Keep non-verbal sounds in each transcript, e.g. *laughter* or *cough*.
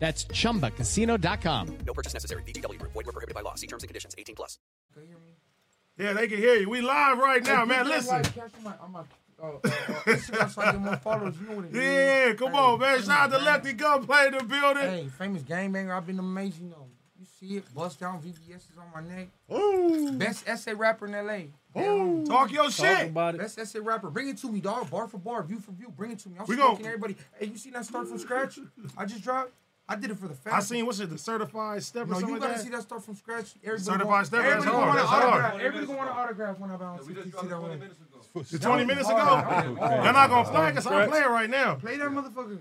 That's chumbacasino.com. No purchase necessary. VGW Group. Void were prohibited by law. See terms and conditions. 18 plus. Yeah, they can hear you. We live right now, man. Listen. Yeah, come on, man. Shout out to Lefty Gunplay in the building. Hey, famous game banger. I've been amazing. You know, you see it. Bust down VVS is on my neck. Ooh. Best essay rapper in LA. Ooh. Talk your shit. About it. Best essay rapper. Bring it to me, dog. Bar for bar, view for view. Bring it to me. I'm We smoking gon- everybody. Hey, you seen that start from scratch? *laughs* I just dropped. I did it for the fans. I seen, what's it, the certified step or No, something you gotta that? see that stuff from scratch. Everybody Certified want- step, that's Everybody hard, want an that's hard. autograph. Everybody gonna want an autograph when I'm out. See that one. It's 20 minutes ago? hard. You're not going to flag us. I'm playing right now. Play that motherfucker.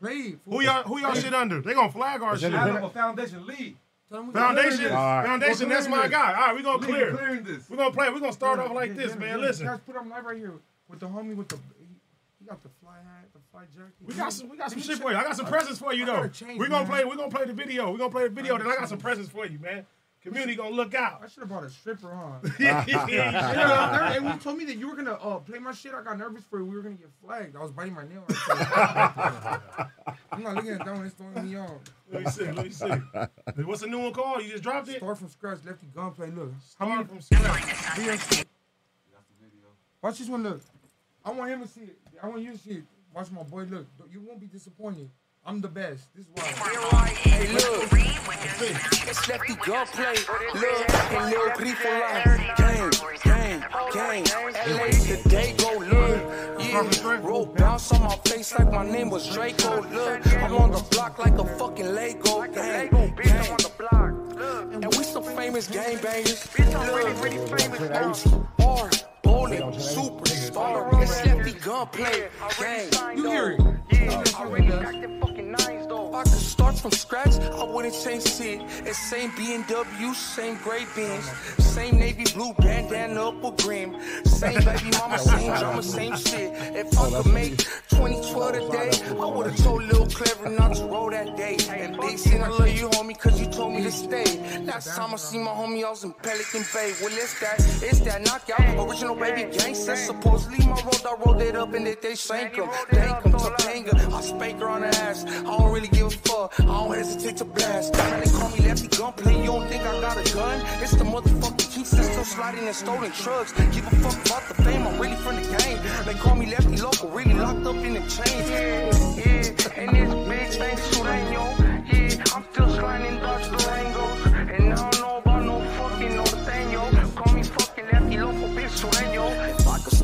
Play. Who y'all, who y'all shit under? They going to flag our shit. Foundation lead. Tell 'em we Foundation, clearing this. Foundation, that's my guy. All right, we're going to clear. Clearing this. We're going to play. We're going to start off like Yeah, this, yeah, man. yeah. Listen. Guys, put him live right here with the homie with the. He, he got the fly hat, the fly jacket. We got some, we got some shit for you. I got some presents for you though. change, We're gonna man. play. We're gonna play the video. We're gonna play the video. Then I got some presents for you, man. Community gonna look out. I should have brought a stripper, huh? *laughs* yeah, Yeah, and when you told me that you were gonna uh, play my shit, I got nervous for it. we were gonna get flagged. I was biting my nail. *laughs* I'm not looking at that one. It's throwing me off. Let me see. Let me see. What's the new one called? You just dropped it. Start from scratch, lefty gunplay. Look, Start from scratch. do your shit. Watch this one. Look, I want him to see it. I want you to see it. Watch my boy. Look, you won't be disappointed. I'm the best. This is why. Hey, look. It's lefty gunplay. Look, and Lil Grifo line. Gang, gang, gang. LA, the day go look. Yeah, roll bounce on my face like my name was Draco. Look, I'm on the block like a fucking Lego. Gang, gang. And we some famous gang bangers. Look, OTR, bowling, superstar. It's lefty gunplay. Gang, You hear it? if I could start from scratch, I wouldn't change shit. It's same BMW, same gray Benz, same navy blue bandana up with grim, same baby mama, *laughs* same drama, same shit. If I could make 2012 today, I would've told Lil Clever not to roll that day. And Big Sin, I love you, homie, cause you told me to stay. Last time I see my homie, I was in Pelican Bay. Well, it's that, it's that knockout, original baby gangster. Supposedly my road, I rolled it up and that they sank him. Thank him, Topanga, I spank her on the ass. I don't really give a fuck, I don't hesitate to blast. Man, they call me Lefty Gunplay, you don't think I got a gun? It's the motherfucking keeps that still sliding and stolen trucks. Give a fuck about the fame, I'm really from the game. They call me Lefty Local, really locked up in the chains. Yeah, yeah, and this bitch ain't Sureño. Yeah, I'm still sliding Dodge Durangos. And I don't know about no fucking norteño. Call me fucking Lefty Local, bitch Sureño.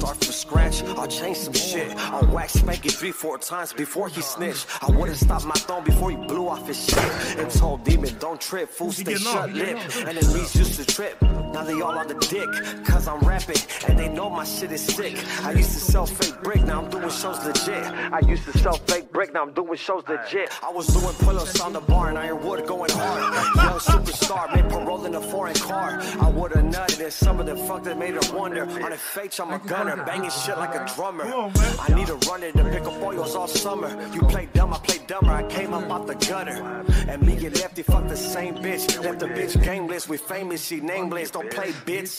If I could start from scratch, I'll change some shit. I'll wax spank it three, four times before he snitched. I wouldn't stop my throne before he blew off his shit. And told Demon, don't trip, fool, stay shut off, he getting lip. Enemies used to trip, now they all on the dick. Cause I'm rapping, and they know my shit is sick. I used to sell fake brick, now I'm doing shows legit. I used to sell fake brick, now I'm doing shows legit. I was doing pull-ups on the bar in Ironwood going hard. Young superstar, made parole in a foreign car. I would've nutted and some of the fuck that made her wonder. On a fake, I'm a gunner, banging shit like a drummer. I need a runner to pick up oils all summer. You play dumb, I play dumber. I came up out the gutter. And me and Lefty fuck the same bitch. Left the bitch gameless. We famous, she nameless. Don't play bitch.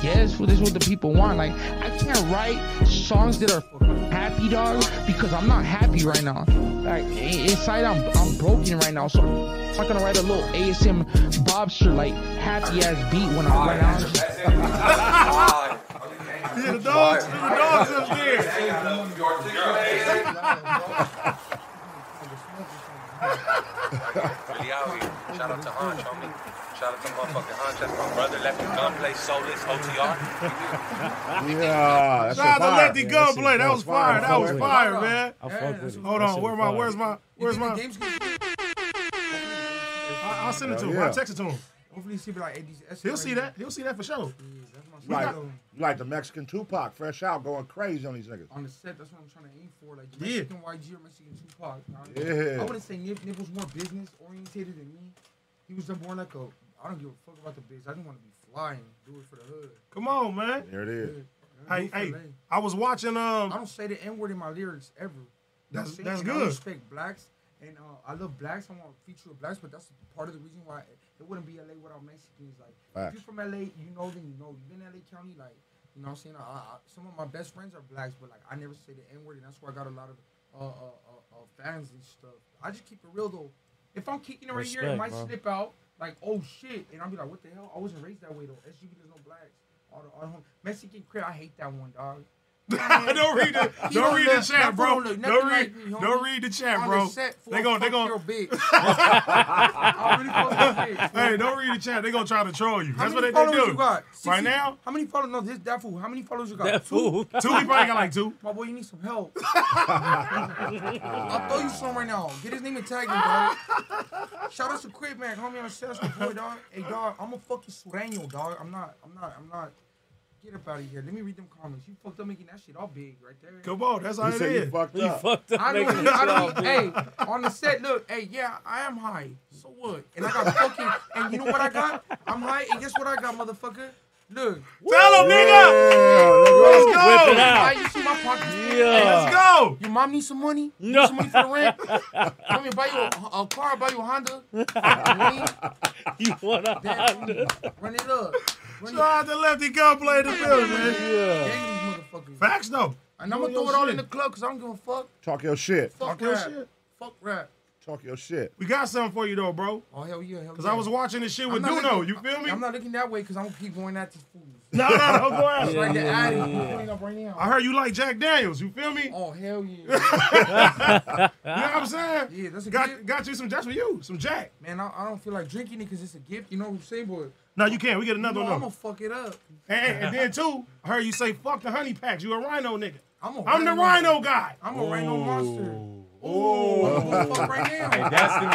I guess well, this is what the people want. Like I can't write songs that are happy, dog, because I'm not happy right now. Like inside, I'm I'm broken right now. So I'm not gonna write a little ASM Bobster like happy ass beat when I'm right now. Yeah, the dogs, the dogs up there. Really out here. Shout out to Hunch, homie. Shout out to motherfucking Hunch. That's my brother, Lefty Gunplay, Solus, OTR. Yeah, that's Shout out to Lefty. Gunplay. That was fire. That was fire, fire. man. I fuck with it. Hold on. Where my? Where's my? Where's You think my? the game's gonna- I- I'll send it to him. yeah. I'll text it to him. Hopefully, he be like, hey, these essay He'll see that. He'll see that for sure. Yeah, that's my You like, shit, though. you like the Mexican Tupac, fresh out, going crazy on these niggas. on the set. That's what I'm trying to aim for. Like Yeah. Mexican YG or Mexican Tupac. I- Yeah. I wouldn't say Nip, Nip was more business orientated than me. He was just born like a. I don't give a fuck about the biz. I just want to be flying. Do it for the hood. Come on, man. There it is. Hey, Do it for hey, LA. I was watching. Um, I don't say the N word in my lyrics ever. You know what I'm That's- saying? that's And I good. respect blacks, and uh, I love blacks. I want to feature with blacks, but that's part of the reason why it wouldn't be LA without Mexicans. Like, Facts. if you're from LA, you know, then you know. You've been in LA County, like, you know what I'm saying? I, I, some of my best friends are blacks, but like, I never say the N word, and that's why I got a lot of uh, uh, uh, uh, fans and stuff. I just keep it real though. If I'm kicking it right here, it might bro. slip out. Like, oh shit, and I'll be like, what the hell? I wasn't raised that way though. SGB, there's no blacks. All the, all the home. Mexican crib, I hate that one, dog. *laughs* don't read the He don't read the chat, bro. fool Don't read like don't read the chat, bro. the set, fool, They gon' they fuck gon' your *laughs* bitch. I really fuck your bitch, fool. Hey, don't read the chat. They gonna try to troll you. How That's what many they, they followers do. you got? Right now, How many followers? No, this that fool. How many followers you got? That fool. two. He probably got like two. My boy, you need some help. *laughs* I'll throw you some right now. Get his name and tag him, dog. Shout out to Quick Man, homie. I'm a shout out to boy, dog. Hey, dog, I'm a fucking sureño, dog. I'm not. I'm not. I'm not. Get up out of here. Let me read them comments. You fucked up making that shit all big right there. Come on, that's how You it said you is. fucked You up. fucked up. I don't making need, I it all don't big. hey, on the set, look, hey, yeah, I am high. So what? And I got fucking, and you know what I got? I'm high, and guess what I got, motherfucker? Look. Tell him, nigga. Let's Whip it go. out. You see my pocket? Yeah. Let's go. Your mom needs some money? You No. need some money for the rent? Let me buy you a, a car, buy you a Honda. Run *laughs* You want a Honda? it up. Run it Shout out to Lefty Gunplay in the building, man. Yeah. Gang these motherfuckers. Facts though. And I'm gonna throw it all in the club because I don't give a fuck. Talk your shit. Fuck Talk your rap. shit. Fuck rap. Talk your shit. We got something for you though, bro. Oh, hell yeah, hell Cause yeah. I was watching this shit with Duno. looking- You feel me? I'm not looking that way because I'm gonna keep going at these fools. *laughs* No, no, no. Go ahead. Yeah, right there, yeah, yeah, I'm yeah. pulling up right now. I heard you like Jack Daniels. You feel me? Oh hell yeah, *laughs* you know what I'm saying? yeah. That's a Got gift. got you some just for you, some Jack. Man, I, I don't feel like drinking it because it's a gift. You know what I'm saying, boy? No, you can't. We get You another know, one. I'm though. gonna fuck it up. And, and then too, I heard you say fuck the honey packs. You a rhino nigga. I'm a I'm the rhino. rhino guy. I'm a rhino monster. Oh, I'm gonna fuck right now. Destiny.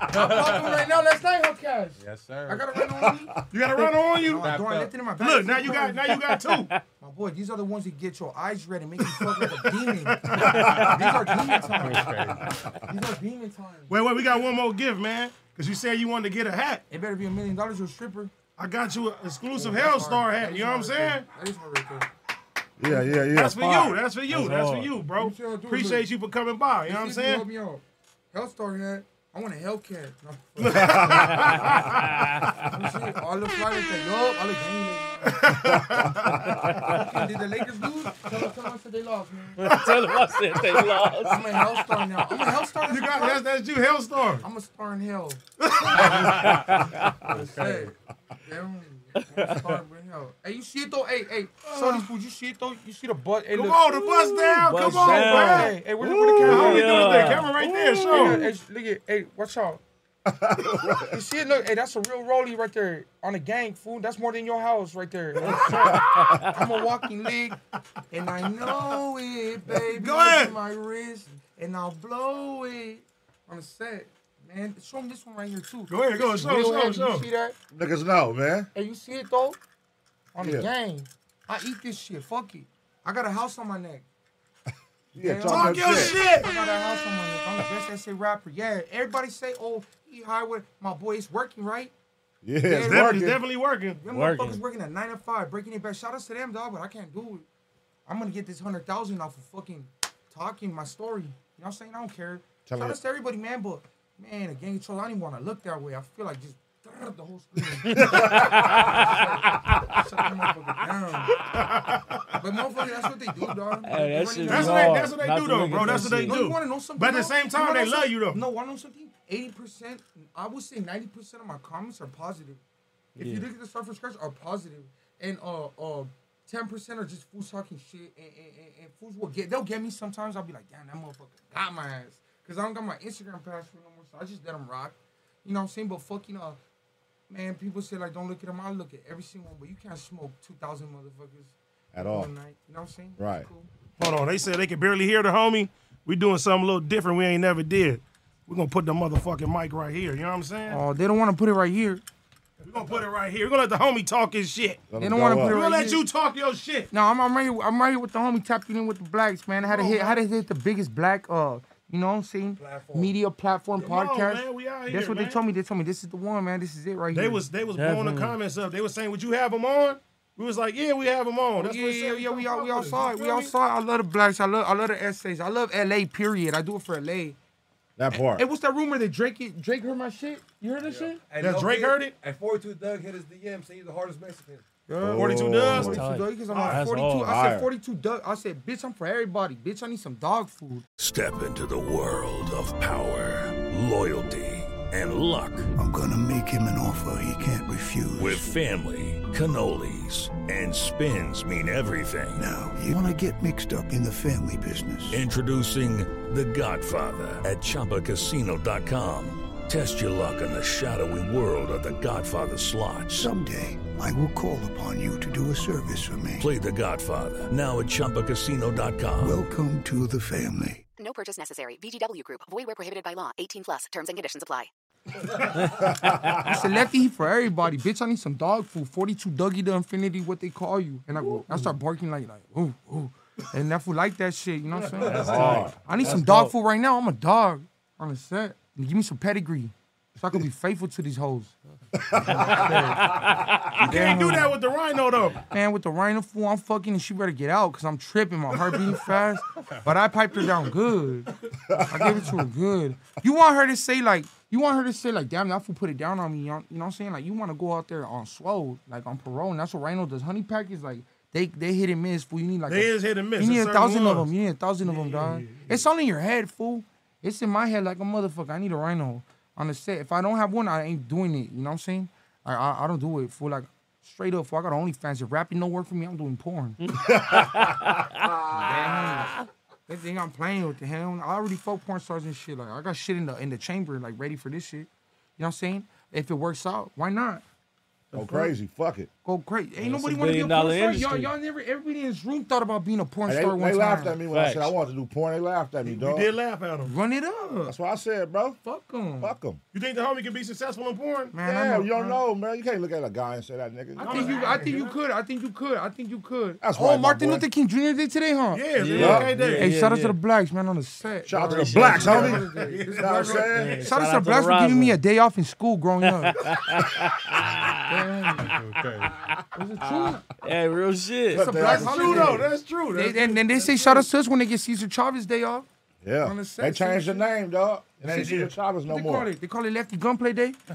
I'm fucking right now. Let's night, Hellcats. Yes, sir. I gotta run on me. You got a rhino on you? No, I don't. I in my bag. Look, now you got now you got two. My boy, these are the ones that get your eyes red and make you fuck like a demon. these are demon times. These are demon times. Wait, wait, we got one more gift, man. Cause you said you wanted to get a hat. It better be a million dollars or a stripper. I got you an exclusive That's Hellstar hat. You know what I'm saying? That is hard right there. Yeah, yeah, yeah. That's for Fire. you. That's for you. That's That's for you, bro. What you gonna? Appreciate you for coming by. You know what I'm Let's you saying? Help me out. Hellstar hat. I want a Hellcat. *laughs* No. *laughs* Let me see. All the flyers say, yup, all the gang Did the Lakers lose? Tell them, tell them I said they lost, man. *laughs* Tell them I said they lost. I'm lost. a Hellstar now. I'm a Hellstar. You got that's that's you, Hellstar. I'm a star in hell. hey, damn, I'm a star in hell. Hey, you see it though? Hey, hey, uh. show these fools. You see it though? You see the butt? Hey, Come look. on, the bus down. Bust Come on, down. man. Hey, hey, where, the- where the camera? How we doing there? Camera right there. Hey, Show. hey, look at, hey, watch out. *laughs* you see it? Look, hey, that's a real rollie right there on the gang, fool. That's more than your house right there. *laughs* I'm a walking leg, and I know it, baby. Go ahead. My wrist, and I'll blow it on the set. Man, show them this one right here too. Go ahead, go, This is show, show, show. You see that? Niggas know, man. Hey, you see it though? On the Yeah. gang. I eat this shit. Fuck it. I got a house on my neck. *laughs* Yeah, Yeah, talk, Talk your your shit. shit. I got a house on my neck. I'm the best essay rapper. Yeah, everybody say, oh, he high my boy. It's working, right? Yeah, it's Yeah, It's definitely, working. it's definitely working. Them Working. motherfuckers working at nine to five, breaking it back. Shout out to them, dog, but I can't do it. I'm gonna get this hundred thousand off of fucking talking my story. You know what I'm saying? I don't care. Tell Shout out to everybody, man, but man, a gang of trolls, I don't even want to look that way. I feel like just the whole screen. Shut that motherfucker down. But motherfucker, that's what they do, dog. Hey, that They That's what they, that's what they Not do though, bro. That's what they shit. No, do. you want to know something? But at the same time, they love you though. No, to know something? Eighty percent, I would say ninety percent of my comments are positive. If you look at the start from scratch, are positive, and uh uh. Ten percent are just fools talking shit, and, and, and, and fools will get. They'll get me sometimes. I'll be like, damn, that motherfucker got my ass, cause I don't got my Instagram password no more. So I just let them rock. You know what I'm saying? But fucking uh, man, people say like, don't look at them. I look at every single one, but you can't smoke two thousand motherfuckers At all. night. You know what I'm saying? Right. Cool. Hold on, they said they can barely hear the homie. We doing something a little different we ain't never did. We're gonna put the motherfucking mic right here. You know what I'm saying? Oh, they don't want to put it right here. We're gonna put it right here. We're gonna let the homie talk his shit. Let They don't wanna go put it up. We're right gonna let here. you talk your shit. No, I'm, I'm right. here- I'm right here with the homie tapping in with the blacks, man. I had to hit. I had to hit the biggest black uh You know what I'm saying? Media platform Come podcast. man, That's here, what man. they told me. They told me this is the one, man. This is it right They here. was they was blowing the comments up. They was saying, "Would you have them on?" We was like, "Yeah, we have them on." That's yeah, what it yeah, said. yeah, we all we all saw it. We all saw it. I love the blacks. I love I love the essays. I love LA. Period. I do it for LA. That part. Hey, what's that rumor that Drake Drake heard my shit? You heard that shit? And Yeah, no Drake kid- heard it? And 42 Dugg hit his DM saying he's the hardest Mexican. Yeah. 42 does. 42 tight. because I'm like 42. That's I said 42 Dugg. I said, bitch, I'm for everybody. Bitch, I need some dog food. Step into the world of power, loyalty, and luck. I'm gonna make him an offer he can't refuse. With family, cannolis, and spins mean everything. Now, you wanna get mixed up in the family business. Introducing The Godfather at ChumbaCasino.com. Test your luck in the shadowy world of The Godfather slot. Someday, I will call upon you to do a service for me. Play The Godfather now at ChumbaCasino.com. Welcome to the family. No purchase necessary. VGW Group. Void where prohibited by law. 18 plus. Terms and conditions apply. I said, lefty he for everybody. Bitch, I need some dog food. 42 Dougie the Infinity, what they call you. And I go, I start barking like, like, ooh, ooh. And that fool like that shit, you know what I'm saying? hard. I need That's some dog food right now. I'm a dog on the set. Give me some pedigree. So I can be *laughs* faithful to these hoes. *laughs* You can't do that with the rhino though. Man, with the rhino fool, I'm fucking and she better get out because I'm tripping. My heart beating fast. But I piped her down good. I gave it to her good. You want her to say like, you want her to say like, damn, that fool put it down on me. You know, what I'm saying? Like, you want to go out there on swole, like on parole. And that's what rhino does. Honey pack is like, they they hit and miss, fool. You need like They a, is hit and miss. You need a thousand of them. You need a thousand of them, dog. It's only in your head, fool. It's in my head like a motherfucker. I need a rhino on the set. If I don't have one, I ain't doing it. You know what I'm saying? I I, I don't do it, for Like straight up, fool. I got OnlyFans. If rapping no work for me, I'm doing porn. Damn, *laughs* they think I'm playing with the hell. I already fuck porn stars and shit. Like I got shit in the in the chamber, like ready for this shit. You know what I'm saying? If it works out, why not? Go crazy. Fuck it. Go crazy. Ain't That's nobody want to be a porn dollar star. Y'all, y'all never. Everybody in this room thought about being a porn Hey, they star one they laughed time. at me when I said I wanted to do porn. They laughed at me, We dog. did laugh at him. Run it up. That's what I said, bro. Fuck them. Fuck them. You think the homie can be successful in porn? Man, I Yeah, know, you don't man. know, man. You can't look at a guy and say that nigga. I think you. I think you could. I think you could. I think you could. That's oh, right, my Martin boy. Luther King Jr. did today, huh? Yeah, it's Yeah. okay day. Hey, Yeah, shout out to the blacks, man, on the set. Shout out to the blacks, it. homie. This You is know what I'm saying? Shout out to the blacks for giving me a day off in school growing up. *laughs* Damn. Is it true? Hey, real shit. It's a black That's true holiday. though. That's true. That's They, and then they say shout out to us when they get Cesar Chavez day off. Yeah. On the set, They changed the name, dog. It ain't Shit, Cesar. Chavez no they more. call it. They call it Lefty Gunplay Day. *laughs*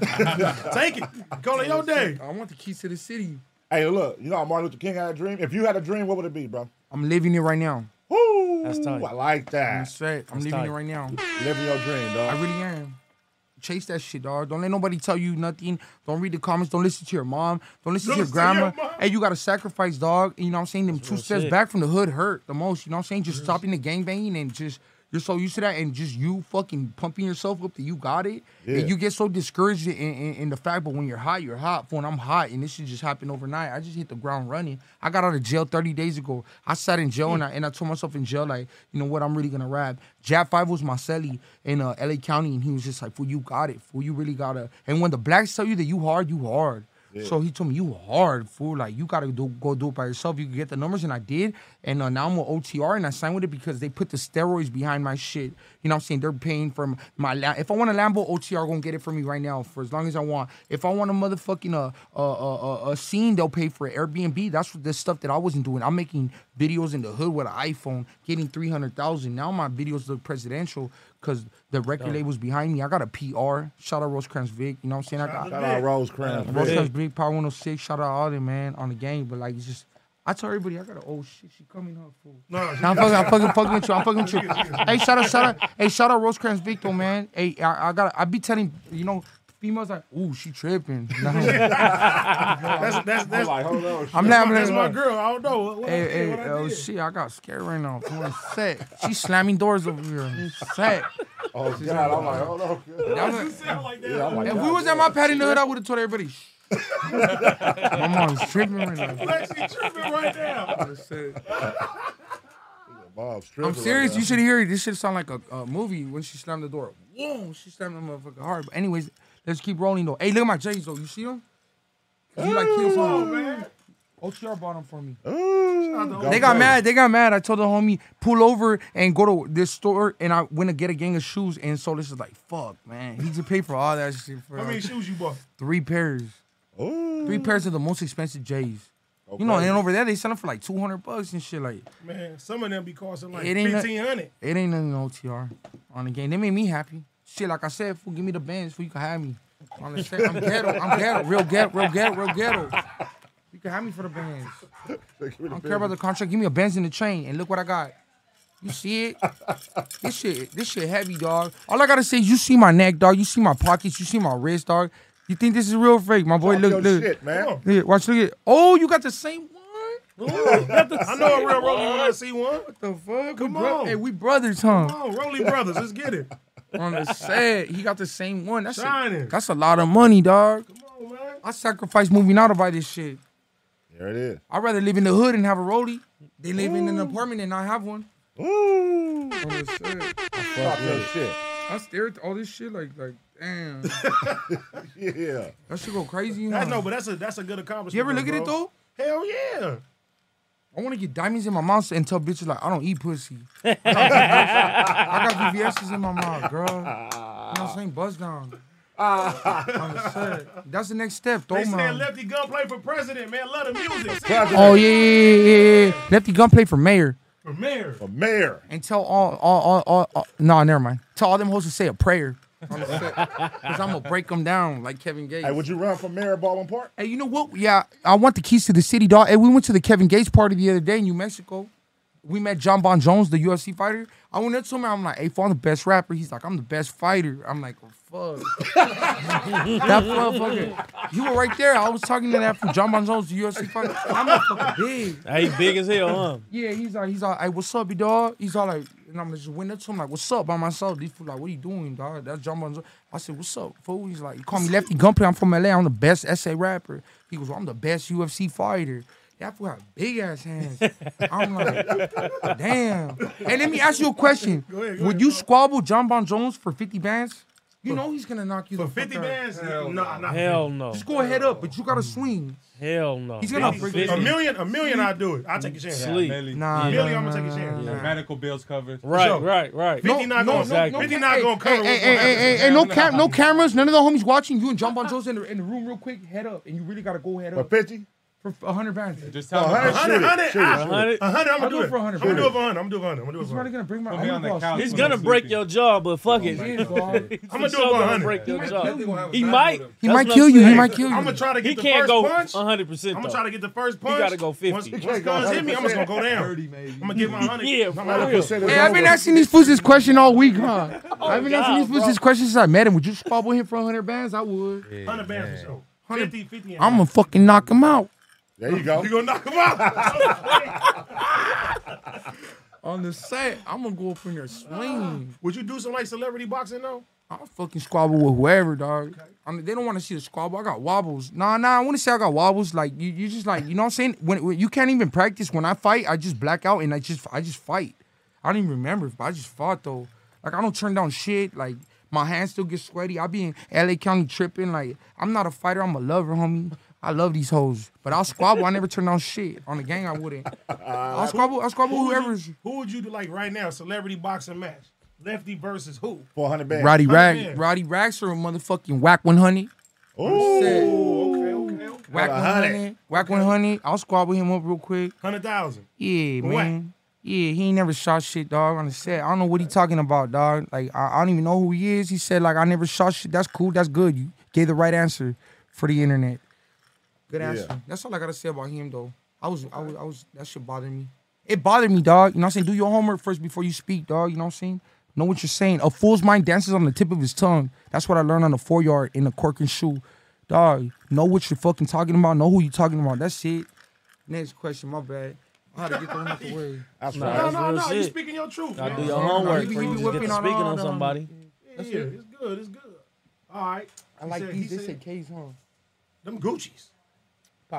Take it. Call it your day. I want the keys to the city. Hey, look, you know how Martin Luther King had a dream? If you had a dream, what would it be, bro? I'm living it right now. Woo! That's tight. I like I'm that. set. I'm That's living tight. it right now. Living your dream, dog. I really am. Chase that shit, dog. Don't let nobody tell you nothing. Don't read the comments. Don't listen to your mom. Don't listen Don't to your listen to your grandma. hey, you gotta sacrifice, dog. You know what I'm saying? Them two steps shit. back from the hood hurt the most. You know what I'm saying? Just stopping the gangbanging and just you're so used to that and just you fucking pumping yourself up that you got it. Yeah. And you get so discouraged in, in, in the fact, but when you're hot, you're hot. When I'm hot, and this shit just happened overnight. I just hit the ground running. I got out of jail 30 days ago. I sat in jail and I and I told myself in jail, like, you know what, I'm really gonna rap. Jab Five was my celly in uh, LA County, and he was just like, fool, you got it. Fool, you really gotta. And when the blacks tell you that you hard, you hard. So he told me you hard fool, like you gotta do, go do it by yourself. You can get the numbers, and I did. And uh, now I'm with OTR, and I signed with it because they put the steroids behind my shit. You know what I'm saying? They're paying for my. La- if I want a Lambo, OTR gonna get it for me right now for as long as I want. If I want a motherfucking uh, uh, uh, uh, a scene, they'll pay for it. Airbnb. That's the stuff that I wasn't doing. I'm making videos in the hood with an iPhone, getting three hundred thousand. Now my videos look presidential because the record label's behind me. I got a PR. Shout out Rosecrans Vic. You know what I'm saying? I got Shout out Rosecrans. Rosecrans Big Power 106. Shout out all them man on the game. But like it's just I tell everybody I got an old shit. She coming up fool. No, Nah, I'm fucking, I'm fucking, fucking with you. I'm fucking with you. *laughs* hey, shout out, shout out, hey, shout out Rosecrans Vic though, man. Hey, I, I got, I be telling you know. Females like, ooh, she tripping. *laughs* Nah. That's that's I'm like, hold on. I'm shit. laughing That's my girl. I don't know. What, what, Hey, I, hey, what oh did. shit, I got scared right now. Come on, set. She's slamming doors over here. Set. Oh, God. I'm like, hold on. That was- It like that. Yeah, like, if God, we was at my pad in the hood, I would have told everybody. Shh. my mom's tripping right now. Lexi tripping right now. Bob's I'm serious. right you should hear it. This shit sound like a, a movie when she slammed the door. Whoa, she slammed the motherfucker hard. But anyways, let's keep rolling though. Hey, look at my J's though. You see them? You like on, on man. OTR bought them for me. Ooh, They got mad. They got mad. I told the homie pull over and go to this store, and I went to get a gang of shoes. And so this is like, fuck, man. He just paid for all that shit. For How many shoes you bought? Three pairs. Ooh. Three pairs of the most expensive J's. Okay. You know, and over there they sell them for like two hundred bucks and shit. Like Man, some of them be costing like it ain't no- fifteen hundred. It ain't nothing OTR on the game. They made me happy. Shit, like I said, fool, give me the bands, fool, you can have me. On the set, I'm ghetto. I'm ghetto. Real ghetto. Real ghetto. Real ghetto. You can have me for the bands. I don't care about the contract. Give me a Benz in the chain, and look what I got. You see it? this shit, this shit heavy, dog. All I gotta say is you see my neck, dog. You see my pockets. You see my wrist, dog. You think this is real fake, my boy? Talk look, look. shit, man. Yeah, watch, look at. Oh, you got the same one. *laughs* I know a real Rolly when I see one. What the fuck? Come We on. Hey, we brothers, huh? Come on, Rolly Brothers, let's get it. On the set, he got the same one. That's a, that's a lot of money, dog. Come on, man. I sacrifice moving out to buy this shit. There it is. I'd rather live in the hood and have a rollie They live in an apartment and not have one. Ooh. On the set. Talk your shit. I stare at all this shit like, like, damn. *laughs* Yeah. that should go crazy. I huh? know, but that's a that's a good accomplishment. You ever look at it bro. though? Hell yeah. I want to get diamonds in my mouth and tell bitches like I don't eat pussy. I got, I VVS's in my mouth, girl. You know what I'm saying? Buzz down. On the. That's the next step, though, They said man. Lefty Gunplay for president, man. Love the music. Oh yeah, yeah, yeah, yeah. Lefty Gunplay for mayor. For mayor. For mayor. And tell all, all, all, all, all no, never mind. Tell all them hoes to say a prayer. On the set. Cause I'm gonna break them down like Kevin Gates. Hey, would you run for mayor of Baldwin Park? Hey, you know what? Yeah, I want the keys to the city, dog. Hey, we went to the Kevin Gates party the other day in New Mexico. We met John Bon Jones, the UFC fighter. I went up to him. I'm like, "Hey, I'm the best rapper." He's like, "I'm the best fighter." I'm like, "Oh fuck." *laughs* that motherfucker. You were right there. I was talking to that from John Bon Jones, the UFC fighter. I'm a fucking big. Hey, he big as hell, huh? Yeah, he's like, he's like, hey, what's up, you dog? He's all like, and I'm just went up to him like, what's up by myself? These fools like, what are you doing, dog? That's John Bon Jones. I said, what's up, fool? He's like, you call me Lefty Gunplay. I'm from LA. I'm the best SA rapper. He goes, well, I'm the best UFC fighter. That fool got big ass hands. I'm like, damn. Hey, let me ask you a question. Would you squabble John Bon Jones for 50 bands? You know he's gonna knock you For the fuck 50 out. bands? Hell nah, nah. Hell no. Just go ahead up, but you gotta mm. swing. Hell no. He's gonna I'm break A million, a million, I do it. I'll take a chance. Sleep. Nah, A million, I'm gonna take a nah, chance. nah. Medical bills covered. Right, sure. right, right. 50 not gonna, exactly. 50 not gonna cover Hey, what's hey, hey, hey, hey, no, cam- no cameras, none of the homies watching. You and John Bon Jones in the, in the room real quick, head up, and you really gotta go head For up 50? For hundred bands. Just Oh, tell hundred, me. shoot hundred, hundred, shoot it, ah, shoot it. hundred. Hundred, I'm gonna do do it it. for a I'm hundred. gonna do it for hundred. I'm gonna do it for hundred. I'm gonna do it He's for probably hundred. gonna break my. Put I on couch. He's He's gonna gonna break your jaw, but fuck it. Yeah, dog. *laughs* He's I'ma do it for 100. break your jaw. He might. He might kill you. He might kill you. I'm gonna try to get the first punch. 100 percent I'm gonna try to get the first punch. You gotta go 50. Once, You once guns hit me, I'm just gonna go down. I'm gonna get my hundred. Yeah, I'm for gonna- real. Hey, I've been asking these fools this question all week, huh? *laughs* I've been asking these fools this question since I met him. Would you squabble him for hundred bands? I would. Hundred bands for sure. 50, 50. I'm gonna fucking knock him out. There you go. *laughs* You gonna knock him out? *laughs* On the set, I'm gonna go up in there swinging. Would you do some like celebrity boxing though? I'll fucking squabble with whoever, dog. I mean, they don't want to see the squabble. I got wobbles. Nah, nah, I want to say I got wobbles. Like you, you just like you know what I'm saying. When, when you can't even practice. When I fight, I just black out and I just, I just fight. I don't even remember, but I just fought though. Like I don't turn down shit. Like my hands still get sweaty. I be in LA County tripping. Like I'm not a fighter. I'm a lover, homie. I love these hoes, but I'll squabble. I never turn down shit on the gang. I wouldn't. *laughs* I'll squabble. I'll squabble Who whoever's. you, who would you do like right now? Celebrity boxing match. Lefty versus who? 400 bands. Roddy Rag. Roddy Rags or a motherfucking wack 100. Ooh. Okay, okay, okay. Wack Got a 100. Wack 100. I'll squabble him up real quick. Hundred thousand. Yeah, For man. Yeah, he ain't never shot shit, dog, on the set. I don't know what he talking about, dog. Like, I, I don't even know who he is. He said, like, I never shot shit. That's cool. That's good. You gave the right answer for the internet. Good Yeah. answer. That's all I gotta say about him, though. I was, I was, I was. That shit bothered me. It bothered me, dog. You know what I'm saying? Do your homework first before you speak, dog. You know what I'm saying? Know what you're saying. A fool's mind dances on the tip of his tongue. That's what I learned on the four yard in the Corcoran SHU. Dog, know what you're fucking talking about. Know who you're talking about. That's it. Next question. My bad. How had to get the one out the way. *laughs* That's Nah, right. No, no, no. You shit. speaking your truth. Gotta do your homework he be- before he you be just get to on speaking all on somebody. Yeah, yeah, it's good. It's good. All right. I He like said- these. he They said- say K's, huh? Them Gucci's.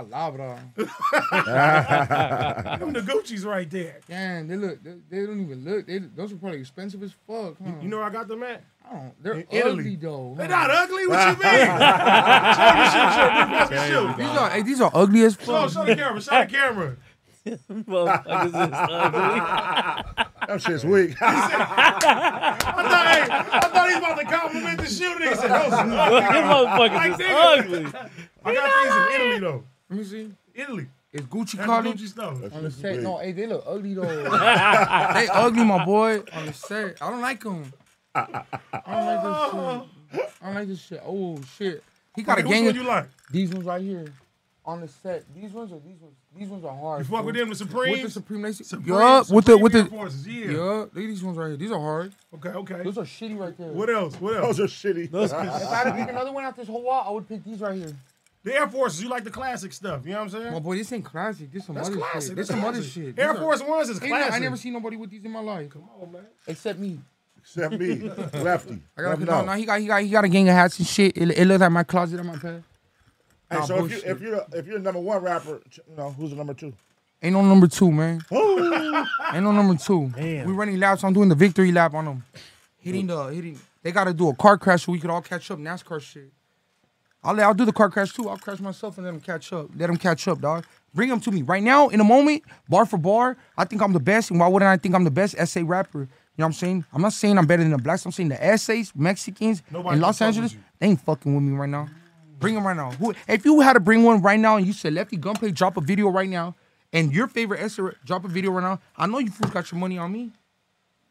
Palabra. *laughs* Them the Gucci's right there. Damn, they look. They, they don't even look. They, those are probably expensive as fuck. Huh? You know where I got them at? I don't. They're In Italy. ugly though. They're not ugly. What you mean? show me shoot, shoot, shoot. These are. Hey, these are ugly as fuck. show the camera. Show the camera. Motherfuckers is. *laughs* That shit's weak. I thought, hey, I thought he was about to compliment the shoe. Nigga said, those are *laughs* ugly. Like, is ugly. I got these in Italy though. Let me see. Italy. It's Gucci That's Cardi. Gucci stuff. On the set, no, hey, they look ugly though. *laughs* they ugly, my boy. On the set, I don't like them. Ah, ah, ah, I don't like this shit. I don't like this shit. Oh shit, he got a Okay, which gang. one of- you like? These ones right here, on the set. These ones or these ones? These ones are hard. You fuck with fool. them, the Supremes? With the Supreme, they Supreme- Yup, with the with the. Air Forces, yeah. Yup, look at these ones right here. These are hard. Okay, okay. Those are shitty right there. What else? What else? Those are shitty. Those *laughs* if I had to pick another one out this whole wall, I would pick these right here. The Air Forces, you like the classic stuff. You know what I'm saying? My boy, this ain't classic. This some That's other classic. shit. This some other shit. Air These are- Force Ones is Ain't no- I never seen nobody with these in my life. Come on, man. Except me. Except me, *laughs* lefty. I got Let no, me know. no, he got he got he got a gang of hats and shit. It, it looked like my closet on my bed. Hey, Nah, so if, bullshit. you, if you're the, if you're the number one rapper, you know who's the number two? Ain't no number two, man. *laughs* Ain't no number two. We running laps. I'm doing the victory lap on them. Hitting the hitting. They got to do a car crash so we could all catch up. NASCAR shit. I'll I'll do the car crash too. I'll crash myself and let them catch up. Let them catch up, dog. Bring them to me right now in a moment, bar for bar. I think I'm the best, and why wouldn't I think I'm the best SA rapper? You know what I'm saying? I'm not saying I'm better than the blacks. I'm saying the essays, Mexicans, Nobody in Los Angeles, they ain't fucking with me right now. Bring them right now. Who, if you had to bring one right now and you said Lefty Gunplay drop a video right now, and your favorite essay drop a video right now, I know you fools got your money on me.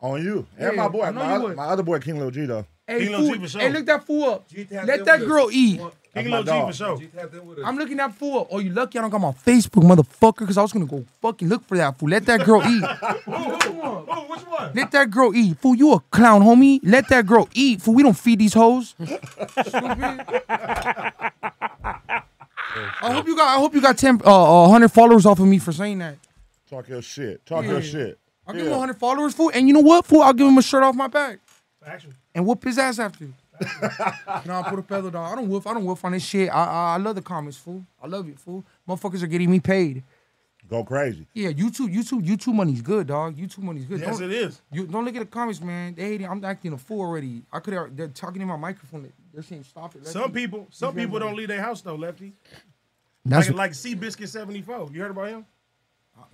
On you and Yeah, my boy, my, you other, would. my other boy King Lil G though. Hey, King Lil fool, G for sure. hey, look that fool up. Let that girl eat. King my Lil G for sure. G tapped in with us. I'm looking that fool up. Oh, you lucky I don't got my Facebook, motherfucker, because I was gonna go fucking look for that fool. Let that girl eat. *laughs* Oh, which one? Let that girl eat. Fool, you a clown, homie. Let that girl eat. Fool, we don't feed these hoes. *laughs* I hope you got. I hope you got ten, uh, uh, hundred followers off of me for saying that. Talk your shit. Talk your shit. I'll give him 100 followers, fool. And you know what, fool? I'll give him a shirt off my back Action. and whoop his ass after. You. nah, put a pedal down. I don't woof. I don't woof on this shit. I, I I love the comments, fool. I love it, fool. Motherfuckers are getting me paid. Go crazy. Yeah, YouTube, YouTube, YouTube money's good, dog. YouTube money's good. Yes, don't, it is. You don't look at the comments, man. They hate it. I'm acting a fool already. I could have. They're talking in my microphone. They're saying stop it. Some people, some people don't leave their house though, Lefty. That's like like Seabiscuit 74. You heard about him?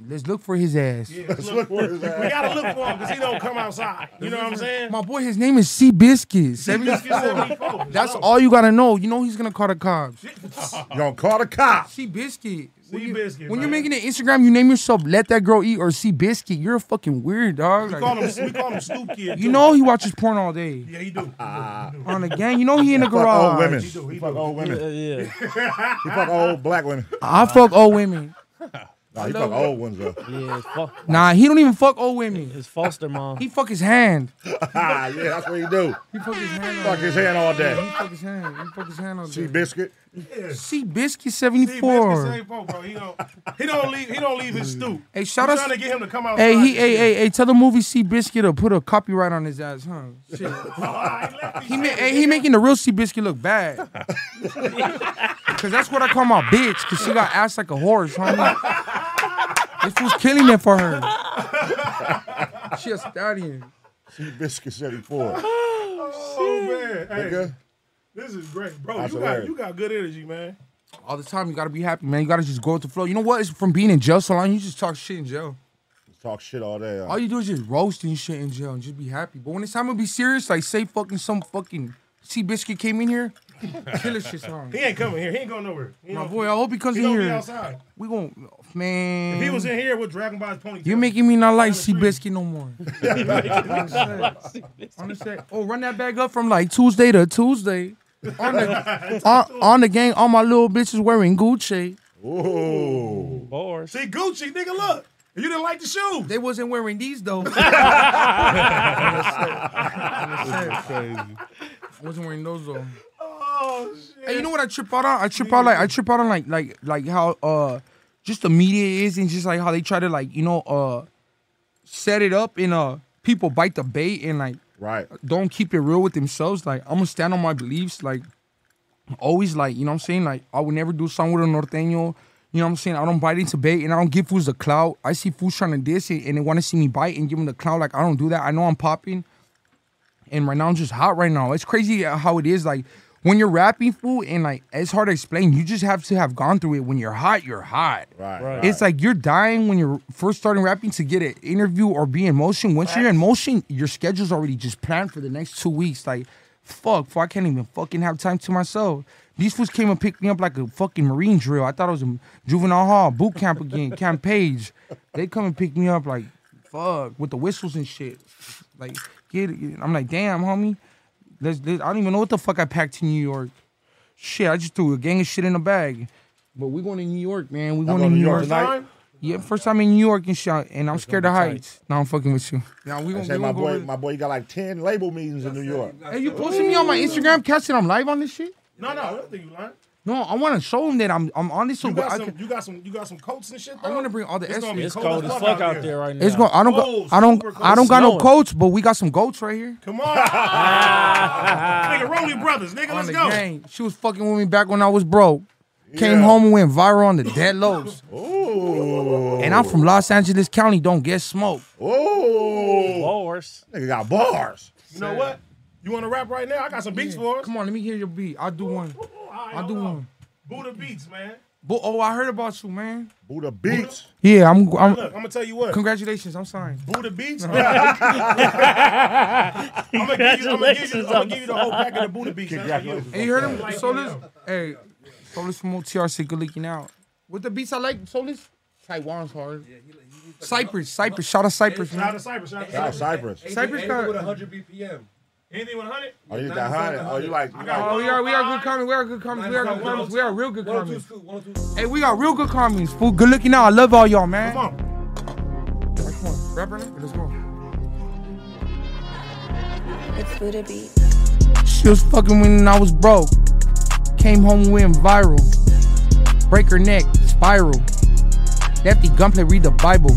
Let's look for his ass. Yeah, let's look for his ass. We gotta look for him because he don't come outside. You know what I'm saying? My boy, his name is C Biscuit. Seabiscuit 74. *laughs* That's all you gotta know. You know he's gonna call the cops. *laughs* You gonna call the cops? C Biscuit. When, you, Seabiscuit, when you're making an Instagram, you name yourself "Let That Girl Eat" or "C Biscuit." You're a fucking weird dog. We Like, call him, we call him Snoop Kid. you too. know he watches porn all day Yeah, he do. He *laughs* do. on the gang. You know he in the Fuck old garage. women. He do, he He fuck old women. Yeah, yeah. He fuck old black women. I fuck old women. Nah, he fuck old ones though. Yeah, it's, fo- Nah, he don't even fuck old women. His foster mom. He fuck his hand. Ah, *laughs* yeah, that's what he do. He fuck his hand. Fuck his hand all He day. fuck his hand. He fuck his hand all See day. biscuit. C Biscuit Seabiscuit seventy four. 74, bro. He don't, he don't leave. He don't leave his stoop. Hey, shout I'm out. trying to get him to come outside. Hey, he, hey, hey, hey, tell the movie C Biscuit to put a copyright on his ass, huh? Shit. *laughs* Alright, Lefty, He, ma- hey, he making the real C Biscuit look bad. *laughs* Cause that's what I call my bitch, cause she got ass like a horse, homie. This was killing it for her. She a stallion. See biscuit seventy four. *laughs* Oh man, hey, Nigga. this is great, bro. That's you got hilarious. you got good energy, man. All the time, you gotta be happy, man. You gotta just go with the flow. You know what? It's from being in jail so long, you just talk shit in jail. Talk shit all day. All uh. you do is just roasting shit in jail and just be happy. But when it's time to be serious, like say fucking some fucking see Biscuit came in here, *laughs* kill his shit song. He ain't coming here. He ain't going nowhere. He My don't- boy, I hope he comes he in don't be here. outside. We gon' man. If he was in here with Dragon Ball's ponytail, You're making me not like C Biscuit no more. On the set. Oh, run that bag up from like Tuesday to Tuesday. *laughs* On the on, on the gang, all my little bitches wearing Gucci. Ooh. Bars. See Gucci, nigga, look. You didn't like the shoes. They wasn't wearing these though. *laughs* Crazy. wasn't wearing those though. Oh shit. Hey, you know what I trip out on? I trip out like I trip out on like like like how uh just the media is and just like how they try to like you know uh set it up and uh people bite the bait and like Right. don't keep it real with themselves. Like I'm gonna stand on my beliefs. Like always, like you know what I'm saying. Like I would never do something with a norteño. You know what I'm saying? I don't bite into bait and I don't give fools the clout. I see fools trying to diss it and they want to see me bite and give them the clout. Like, I don't do that. I know I'm popping. And right now, I'm just hot right now. It's crazy how it is. Like, when you're rapping, fool, and like, it's hard to explain. You just have to have gone through it. When you're hot, you're hot. Right. Right. It's like you're dying when you're first starting rapping to get an interview or be in motion. Once you're in motion, your schedule's already just planned for the next two weeks. Like, fuck, fuck, I can't even fucking have time to myself. These fools came and picked me up like a fucking Marine drill. I thought it was a juvenile hall, boot camp again, *laughs* Camp Paige. They come and pick me up like, fuck, with the whistles and shit. Like, get it. I'm like, damn, homie. Let's, let's, I don't even know what the fuck I packed to New York. Shit, I just threw a gang of shit in a bag. But we going to New York, man. We going to going to New New York. York tonight? Yeah, first time in New York and shit, and I'm scared of heights. No, I'm fucking with you. Now we gonna, say we my gonna go boy, my boy, you got like ten label meetings in New York. Hey, you posting me on my Instagram, catching I'm live on this shit? No, no, I don't think you lying. No, I want to show him that I'm I'm on this. You got some, can, you got some, you got some coats and shit. I want to bring all the It's gonna be It's cold as fuck out there right now. It's going. I don't Oh, go. I don't. I don't got no coats, but we got some goats right here. Come on, *laughs* nigga, Rolly Brothers, nigga, On let's go. gang. She was fucking with me back when I was broke. Came Yeah. home and went viral on the dead lows. *laughs* Ooh. And I'm from Los Angeles County. Don't get smoked. Ooh. Bars. Nigga got bars. You know what? You want to rap right now? I got some beats for us. Come on, let me hear your beat. I'll do one. I'll do one. Buddha beats, man. But, oh, I heard about you, man. Buddha beats. Yeah, I'm. I'm Look, I'm gonna tell you what. congratulations. I'm sorry. Buddha beats. *laughs* *laughs* I'm gonna give you, I'm gonna give you, I'm gonna give you the whole pack of the Buddha beats. man. Congratulations. Hey, you heard him? Like, Solus? yeah. Hey, Solus from OTRC, good leaking out. What the beats I like, Solus? Taiwan's hard. Cypress, Cypress. Shout out Cypress, Shout out man. Cypress. Shout out to Shout out Cypress. Cypress. Cypress got- with 100 BPM. Anything 100? Oh, you got hundred. Oh, you like? You got Oh, we are, we are good comments. We are good comments. We are good comments. We are real good 102 comments. Hey, we got real good comments. Fool, good looking out. I love all y'all, man. Come on. Come on, rapper, let's go. It's Buddha Beat. She was fucking when I was broke. Came home went viral. Break her neck, spiral. Lefty gunplay, read the Bible.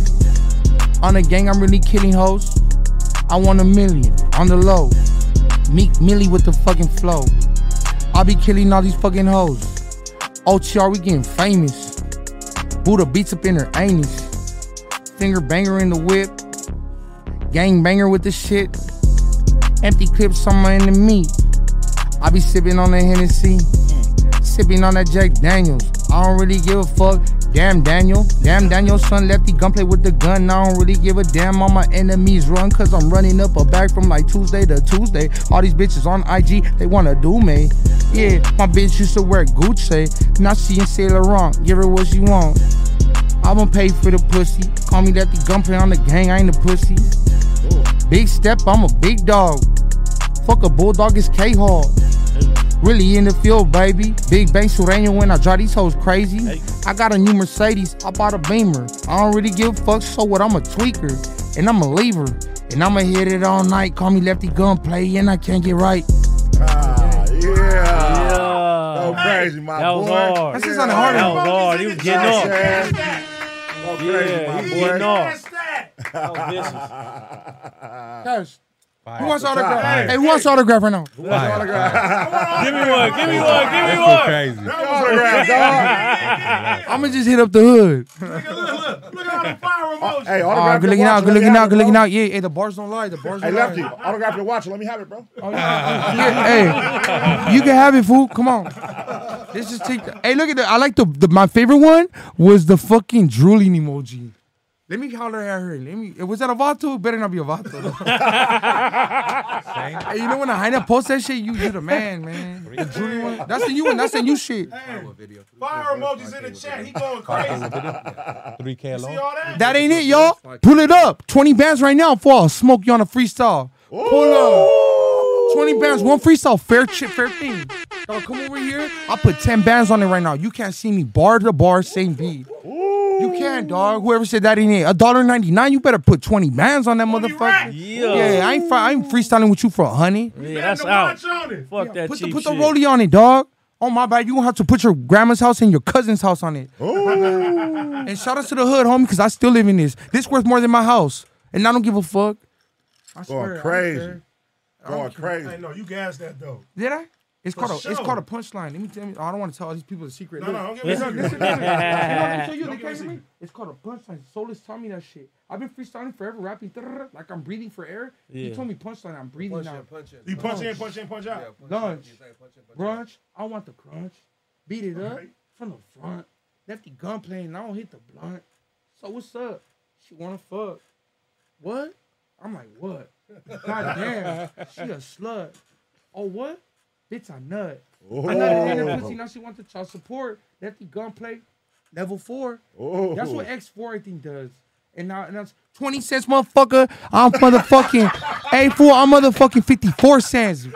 On the gang, I'm really killing hoes. I want a million on the low. Meek Millie with the fucking flow. I'll be killing all these fucking hoes. OTR, we getting famous. Buddha beats up in her anus. Finger banger in the whip. Gang banger with the shit. Empty clips on my enemy. I be sipping on the Hennessy, sipping on that Jack Daniels. I don't really give a fuck. Damn Daniel, damn Daniel, son lefty gunplay with the gun. I don't really give a damn. All my enemies run, cause I'm running up a bag from like Tuesday to Tuesday. All these bitches on IG, they wanna do me. Yeah, my bitch used to wear Gucci. Now she in Saint Laurent, give her what she want. I'ma pay for the pussy. Call me lefty gunplay on the gang, I ain't a pussy. Big step, I'm a big dog. Fuck a bulldog, it's K Hall. Really in the field, baby. Big bang Sureño when I drive these hoes crazy. I got a new Mercedes, I bought a Beamer. I don't really give a fuck, so what? I'm a tweaker, and I'm a lever. And I'ma hit it all night. Call me lefty gunplay, and I can't get right. Ah, yeah. Yeah. Go crazy, my That was boy. hard. That's just on the hard That end. was hard. He was getting off. Yeah. Go crazy, my he was boy. getting off. That's that. That was vicious. Cash. *laughs* Fire. Who wants Fire. autograph? Hey, who wants autograph right now? Who wants Fire. Give me one. Give me one. Give me That's one. crazy. Autograph, dog. I'ma just hit up the hood. Look, look, look at all the fire uh, emojis. Hey, autograph ah, good looking watch. out, good Let looking out, good looking out. Yeah, hey, the bars don't lie. The bars don't lie. Hey Lefty, autograph your watch. Let me have it, bro. Oh, yeah, hey, you can have it, fool. Come on. Let's just take. Hey, look at the. I like the, the. My favorite one was the fucking drooling emoji. Let me holler at her. Let me. Was that a vato? It better not be a vato. *laughs* hey, you know when I Heine post that shit, you you the man, man. The drooling one. That's the new one. That's the new shit. Fire emojis in the chat. He going crazy. 3K *laughs* See alone. all that? That ain't it, y'all. Pull it up. 20 bands right now for I'll smoke you on a freestyle. Pull up. 20 bands, one freestyle, fair chip, fair thing. Y'all come over here. I'll put 10 bands on it right now. You can't see me bar to bar, same beat. You can't, dog. Whoever said that ain't it. A dollar ninety nine. You better put twenty bands on that motherfucker. Yeah. Yeah, I ain't. Fri- I ain't freestyling with you for a honey. Yeah, that's the out. watch on it. Fuck that Put the cheap put the shit. rollie on it, dog. Oh my bad. You gonna have to put your grandma's house and your cousin's house on it. Ooh. *laughs* and shout out to the hood, homie, because I still live in this. This worth more than my house, and I don't give a fuck. I swear, I Going crazy. care. Going Hey, crazy. no, you gassed that though. Did I? It's called a, it's called a punchline. Let me tell you. I don't want to tell all these people the secret. No, Look, no, don't give me a listen, secret. listen, listen. *laughs* You know, let me tell you, Don't they give me a me. It's called a punchline. Solus taught me that shit. I've been freestyling forever, rapping like I'm breathing for air. He told me punchline. I'm breathing Punch now. in, punch in. You punch in, punch in, punch out. Lunch, brunch. I want the crunch. Beat it up Okay. from the front. Lefty gun playing. and I don't hit the blunt. So what's up? She wanna fuck. What? I'm like, what? *laughs* God damn, she a slut. Oh what? Bitch, I nut. I nutted in Oh. pussy. Now she wants the child support. Lefty gunplay. Level four. Oh. That's what X4 I think does. And now and that's 20 cents, motherfucker. I'm motherfucking. *laughs* hey, fool, I'm motherfucking 54 cents.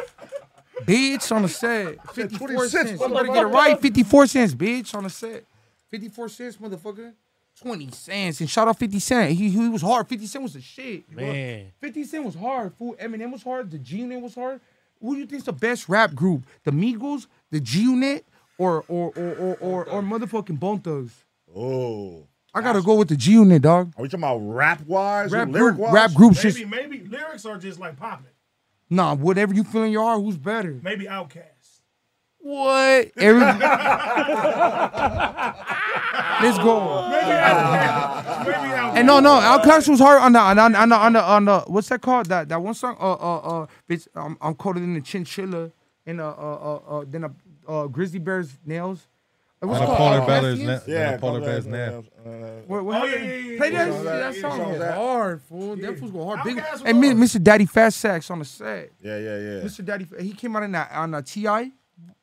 Bitch on the set. 54 cents, cents. You better get it right. 54 cents, bitch, on the set. 54 cents, motherfucker. 20 cents. And shout out 50 Cent. He, he was hard. 50 Cent was the shit. Man. 50 Cent was hard. Fool. Eminem was hard. The G Unit was hard. Who do you think's the best rap group? The Migos, the G Unit, or or or or or, or motherfucking Bone Thugs? Oh. I gotta go with the G Unit, dog. Are we talking about rap wise? Rap lyric wise? rap groups Maybe, just maybe lyrics are just like popping. nah. Whatever you feel in your heart, who's better? Maybe Outkast. What? *laughs* Every, *laughs* let's go. Maybe Outkast. Maybe Outkast. And no, no, Outkast was hard on the on the on the on the, on the what's that called? That that one song. Uh uh uh. Bitch, I'm I'm colder than the chinchilla and uh uh uh, uh then a uh, grizzly bear's nails. Uh, what's it And a polar Uh, bear's nails. na- and a polar bear's nap. What, what Oh, yeah, yeah, yeah, Play yeah, that, yeah, that song yeah, was hard, fool. Yeah. That was go hard. Big, and Mi- Mr. Daddy Fast Sax on the set. Yeah, yeah, yeah. Mr. Daddy, he came out in that on a Ti.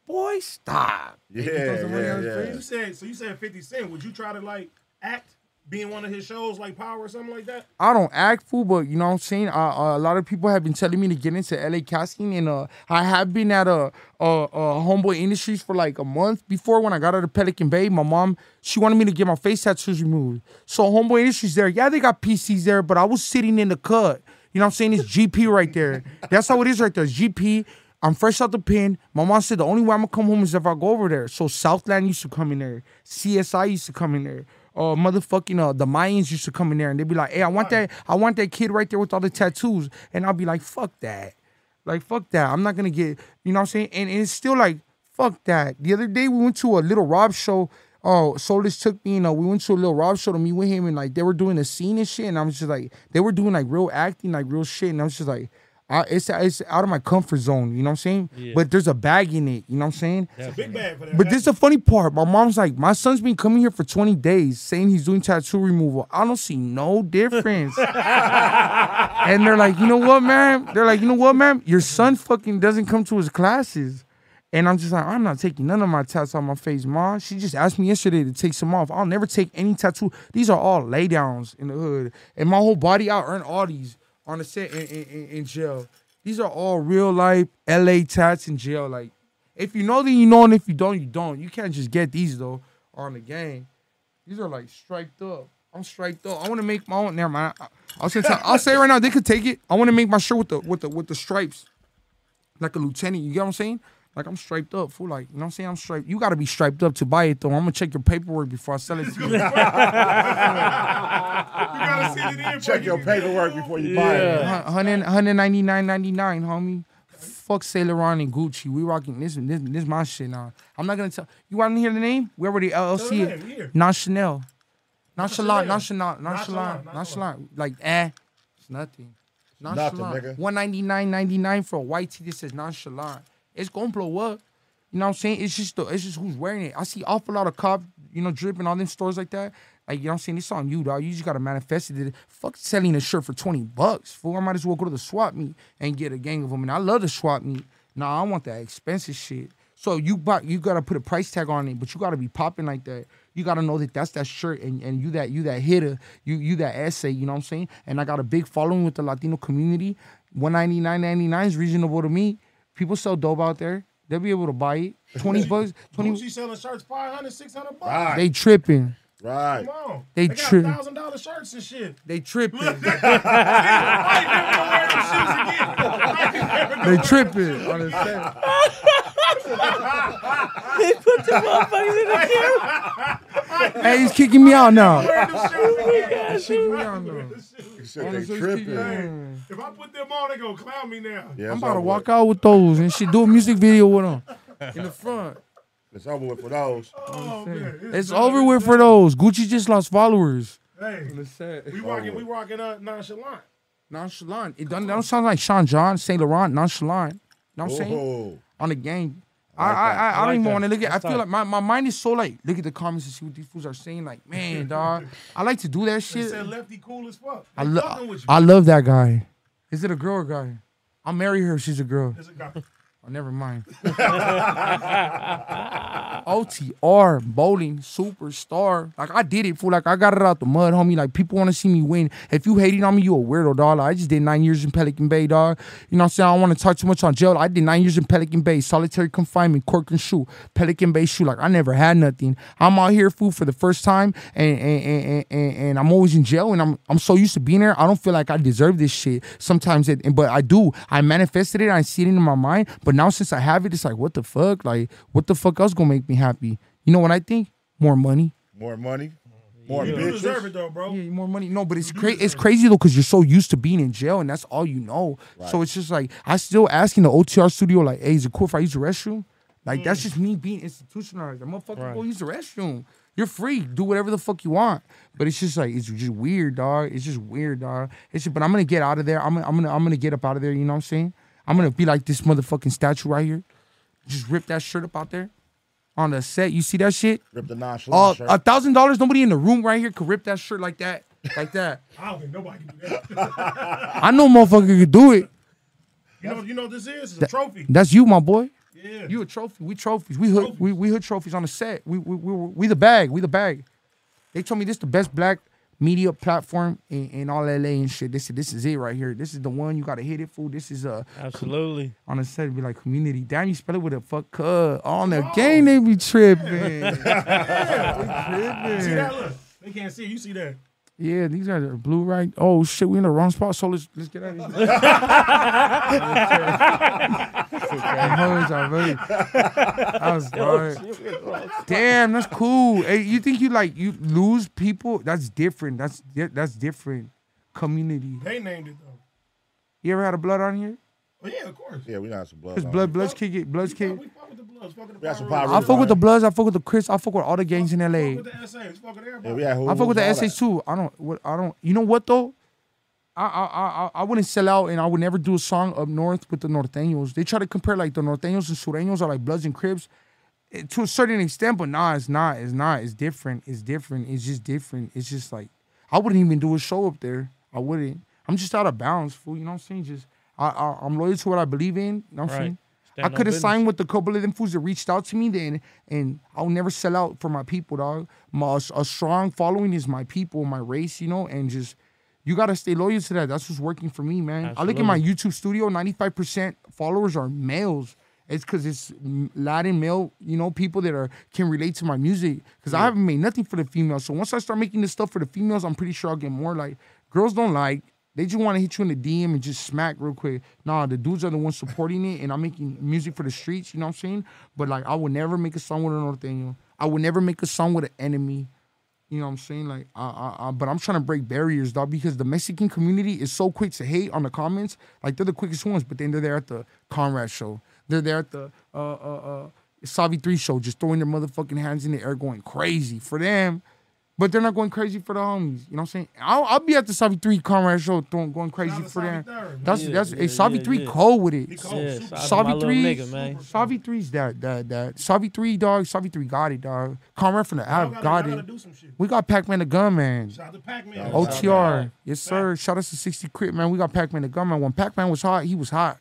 Boy, stop. Yeah, He throws some money yeah, yeah. You said so. You said Fifty Cent. Would you try to like act, Being one of his shows like Power or something like that? I don't act fool, but you know what I'm saying. Uh, uh, a lot of people have been telling me to get into LA casting, and uh, I have been at a, a, a Homeboy Industries for like a month before when I got out of Pelican Bay. My mom she wanted me to get my face tattoos removed, so Homeboy Industries there. Yeah, they got PCs there, but I was sitting in the cut. You know what I'm saying? It's GP right there. That's how it is right there. It's GP. I'm fresh out the pen. My mom said the only way I'm gonna come home is if I go over there. So Southland used to come in there. CSI used to come in there. Uh, motherfucking uh, the Mayans used to come in there and they'd be like, "Hey, I want that, I want that kid right there with all the tattoos," and I'll be like, "Fuck that, like fuck that. I'm not gonna get, you know what I'm saying?" And, and it's still like, "Fuck that." The other day we went to a little Rob show. Oh, Solus took me, you know, we went to a little Rob show to meet with him, and like they were doing a scene and shit, and I was just like, they were doing like real acting, like real shit, and I was just like, I, it's it's out of my comfort zone, you know what I'm saying? Yeah. But there's a bag in it, you know what I'm saying? It's a big bag for that. But this is the funny part. My mom's like, my son's been coming here for 20 days saying he's doing tattoo removal. I don't see no difference. *laughs* and they're like, you know what, man? They're like, you know what, man? Your son fucking doesn't come to his classes. And I'm just like, I'm not taking none of my tats on my face, mom. She just asked me yesterday to take some off. I'll never take any tattoo. These are all laydowns in the hood. And my whole body, I earned all these on the set in, in, in, jail. These are all real life LA tats in jail. Like, if you know, then you know, and if you don't, you don't. You can't just get these though on the game. These are like striped up. I'm striped up. I want to make my own. Never mind. I, I'll say. I'll say right now they could take it. I want to make my shirt with the with the with the stripes, like a lieutenant. You get what I'm saying? Like I'm striped up, fool. Like you know what I'm saying? I'm striped. You got to be striped up to buy it though. I'm gonna check your paperwork before I sell it to you. *laughs* Check your paperwork before you buy it. Hun- 100 199.99, homie. Fuck Saint Laurent and Gucci. We rocking this. This, this my shit now. I'm not gonna tell. You want to hear the name? We already LLC. Tell the it. name, here. Non Chanel. Nonchalant, Nonchalant. nonchalant, nonchalant, nonchalant. Like eh, it's nothing. Nothing, nigga. One ninety nine ninety nine for a white tee that says nonchalant. It's gonna blow up. You know what I'm saying? It's just the, it's just who's wearing it. I see awful lot of cop, you know, dripping all them stores like that. Like, you know what I'm saying? It's on you, dog. You just gotta manifest it. Fuck selling a shirt for 20 bucks. Fool, I might as well go to the swap meet and get a gang of them. And I love the swap meet. Nah, I want that expensive shit. So you buy, you gotta put a price tag on it, but you gotta be popping like that. You gotta know that that's that shirt, and, and you that you that hitter, you you that essay. You know what I'm saying? And I got a big following with the Latino community. 199.99 is reasonable to me. People sell dope out there. They'll be able to buy it. 20 bucks. 20. Gucci selling shirts 500, 600 bucks. They tripping. Right. Come on. They They, got thousand dollar shirts and shit. They tripping. *laughs* they They tripping on the set. *laughs* They put the motherfuckers in the camera. Hey, he's kicking me out now. Wearing them shoes. He's kicking me out now. said they tripping. If I put them on, they gonna clown me now. Yeah, I'm about to walk out with those and shit. Do a music video with them in the front. It's over with for those. Oh man, It's over with for those. Gucci just lost followers. Hey, we rocking, we rocking uh, nonchalant. Nonchalant. It doesn't, don't sound like Sean John, Saint Laurent, nonchalant. You know what I'm saying? On the game. I, like I. I, I I don't like even want to look at. I feel tight. like my, my mind is so like look at the comments and see what these fools are saying. Like *laughs* man, dog, I like to do that They shit. said lefty cool as fuck. I, They lo- fucking with you. I love that guy. Is it a girl or guy? I'll marry her if she's a girl. There's a guy. Oh, never mind. *laughs* OTR, bowling, superstar. Like, I did it, fool. Like, I got it out the mud, homie. Like, people want to see me win. If you hating on me, you a weirdo, dog. Like, I just did nine years in Pelican Bay, dog. You know what I'm saying? I don't want to talk too much on jail. I did nine years in Pelican Bay, solitary confinement, Corcoran SHU, Pelican Bay SHU. Like, I never had nothing. I'm out here, fool, for the first time, and and, and, and, and I'm always in jail, and I'm I'm so used to being there. I don't feel like I deserve this shit. Sometimes, it, but I do. I manifested it. I see it in my mind. But now since I have it, it's like, what the fuck? Like, what the fuck else gonna make me happy? You know what I think? More money. more money, more You do bitches. deserve it though, bro. Yeah, more money. No, but it's crazy. It's crazy though, because you're so used to being in jail, and that's all you know. So it's just like I still asking the OTR studio, like, "Hey, is it cool if I use the restroom?" Like that's mm. just me being institutionalized. The motherfucker go use the restroom. You're free. Do whatever the fuck you want. But it's just like it's just weird, dog. It's just weird, dog. It's just, but I'm gonna get out of there. I'm gonna I'm gonna I'm gonna get up out of there. You know what I'm saying? I'm gonna be like this motherfucking statue right here. Just rip that shirt up out there on the set. You see that shit? Rip the nonchalant uh, shirt. a thousand dollars. Nobody in the room right here could rip that shirt like that, like that. I don't think nobody can do that. *laughs* I know motherfucker could do it. you know, you know what this is? It's a trophy. That's you, my boy. Yeah. You a trophy. We trophies. We hood. We, we hood trophies on the set. We we we, we the bag. We the bag. They told me this the best black media platform in, in all LA and shit. This is this is it right here. This is the one you gotta hit it for. This is a Absolutely. on the set be like Cuhmunity. Damn, you spell it with a fuck uh, cut. On the game they be *laughs* tripping. See that? Look, they can't see. You see that? Yeah, these guys are blue right. Oh shit, we in the wrong spot. So let's let's get out of here. *laughs* Hoes already. I was right. Damn, that's cool. Hey, you think you like you lose people? That's different. That's that's different. Cuhmunity. They named it though. You ever had a blood on here? Oh yeah, of course. Yeah, we got some blood. Cause on blood it. bloods kick it. Bloods kick. We fuck with the Bloods. Fuck with the We got some Power Power I fuck with the bloods. I fuck with the Chris. I fuck with all the gangs in LA. Fuck with the SA. We fuck with everybody. Yeah, we had I fuck with the hooligans, all too. I don't. What I don't. You know what though? I I I I wouldn't sell out, and I would never do a song up north with the Norteños. They try to compare like the Norteños and Sureños are like Bloods and Crips, eh, to a certain extent, but nah, it's not. It's not. It's different. It's different. It's just different. It's just like I wouldn't even do a show up there. I wouldn't. I'm just out of bounds, fool. You know what I'm saying? Just I, I I'm loyal to what I believe in. You know what I'm Right. saying? I could have signed with a couple of them fools that reached out to me then, and I'll never sell out for my people, dog. My, a strong following is my people, my race, you know, and just you gotta stay loyal to that. That's what's working for me, man. I look at my YouTube studio, 95% followers are males. It's because it's Latin male, you know, people that are can relate to my music. Because I haven't made nothing for the females. So once I start making this stuff for the females, I'm pretty sure I'll get more. Like girls don't like. They just want to hit you in the DM and just smack real quick. Nah, the dudes are the ones supporting it, and I'm making music for the streets. You know what I'm saying? But like, I would never make a song with a Norteño. I would never make a song with an enemy. You know what I'm saying? Like, I, I, I, but I'm trying to break barriers, dog, because the Mexican community is so quick to hate on the comments. Like, they're the quickest ones, but then they're there at the Conrad show. They're there at the uh, uh, uh, Savi 3 show, just throwing their motherfucking hands in the air, going crazy for them. But they're not going crazy for the homies. You know what I'm saying? I'll, I'll be at the Savi 3 Conrad show throwing, going crazy for them. That's, Yeah, that's, yeah, hey, Savi yeah, 3 yeah. cold with it. He cold, Yeah, Savi, my Savi little 3, nigga, man. Savi 3's that, that, that. Savi 3, dog. Savi 3 got it, dog. Conrad from the Y'all app gotta- got y'all it. do some shit. We got Pac-Man the Gunman. Shout out to Pac-Man. OTR. Yes, sir. Shout out to 60 Crit, man. We got Pac-Man the Gunman. When Pac-Man was hot, he was hot.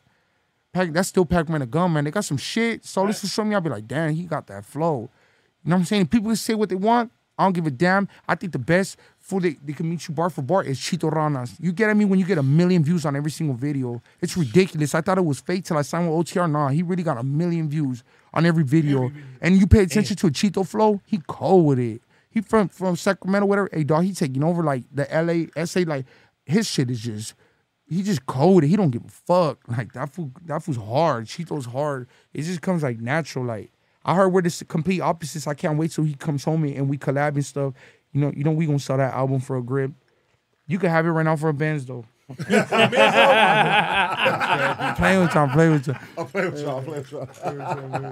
Pac, that's still Pac-Man the Gunman. They got some shit. So this will show me, I'll be like, damn, he got that flow. You know what I'm saying? People say what they want. I don't give a damn. I think the best food they, they can meet you bar for bar is Chito Ranas. You get at me when you get a million views on every single video. It's ridiculous. I thought it was fake till I signed with OTR. Nah, he really got a million views on every video. And you pay attention to a Chito flow, he cold with it. He from from Sacramento, whatever. Hey dog, he taking over like the LA, SA, like his shit is just he just cold. He don't give a fuck. Like that food, that food's hard. Chito's hard. It just comes like natural. Like I heard we're the complete opposites. I can't wait till he comes home and we collab and stuff. You know, you know we gonna sell that album for a grip. You can have it right now for a Benz though. I'm playing with y'all. I'm playing with y'all. I'll play with y'all. I'll play with y'all.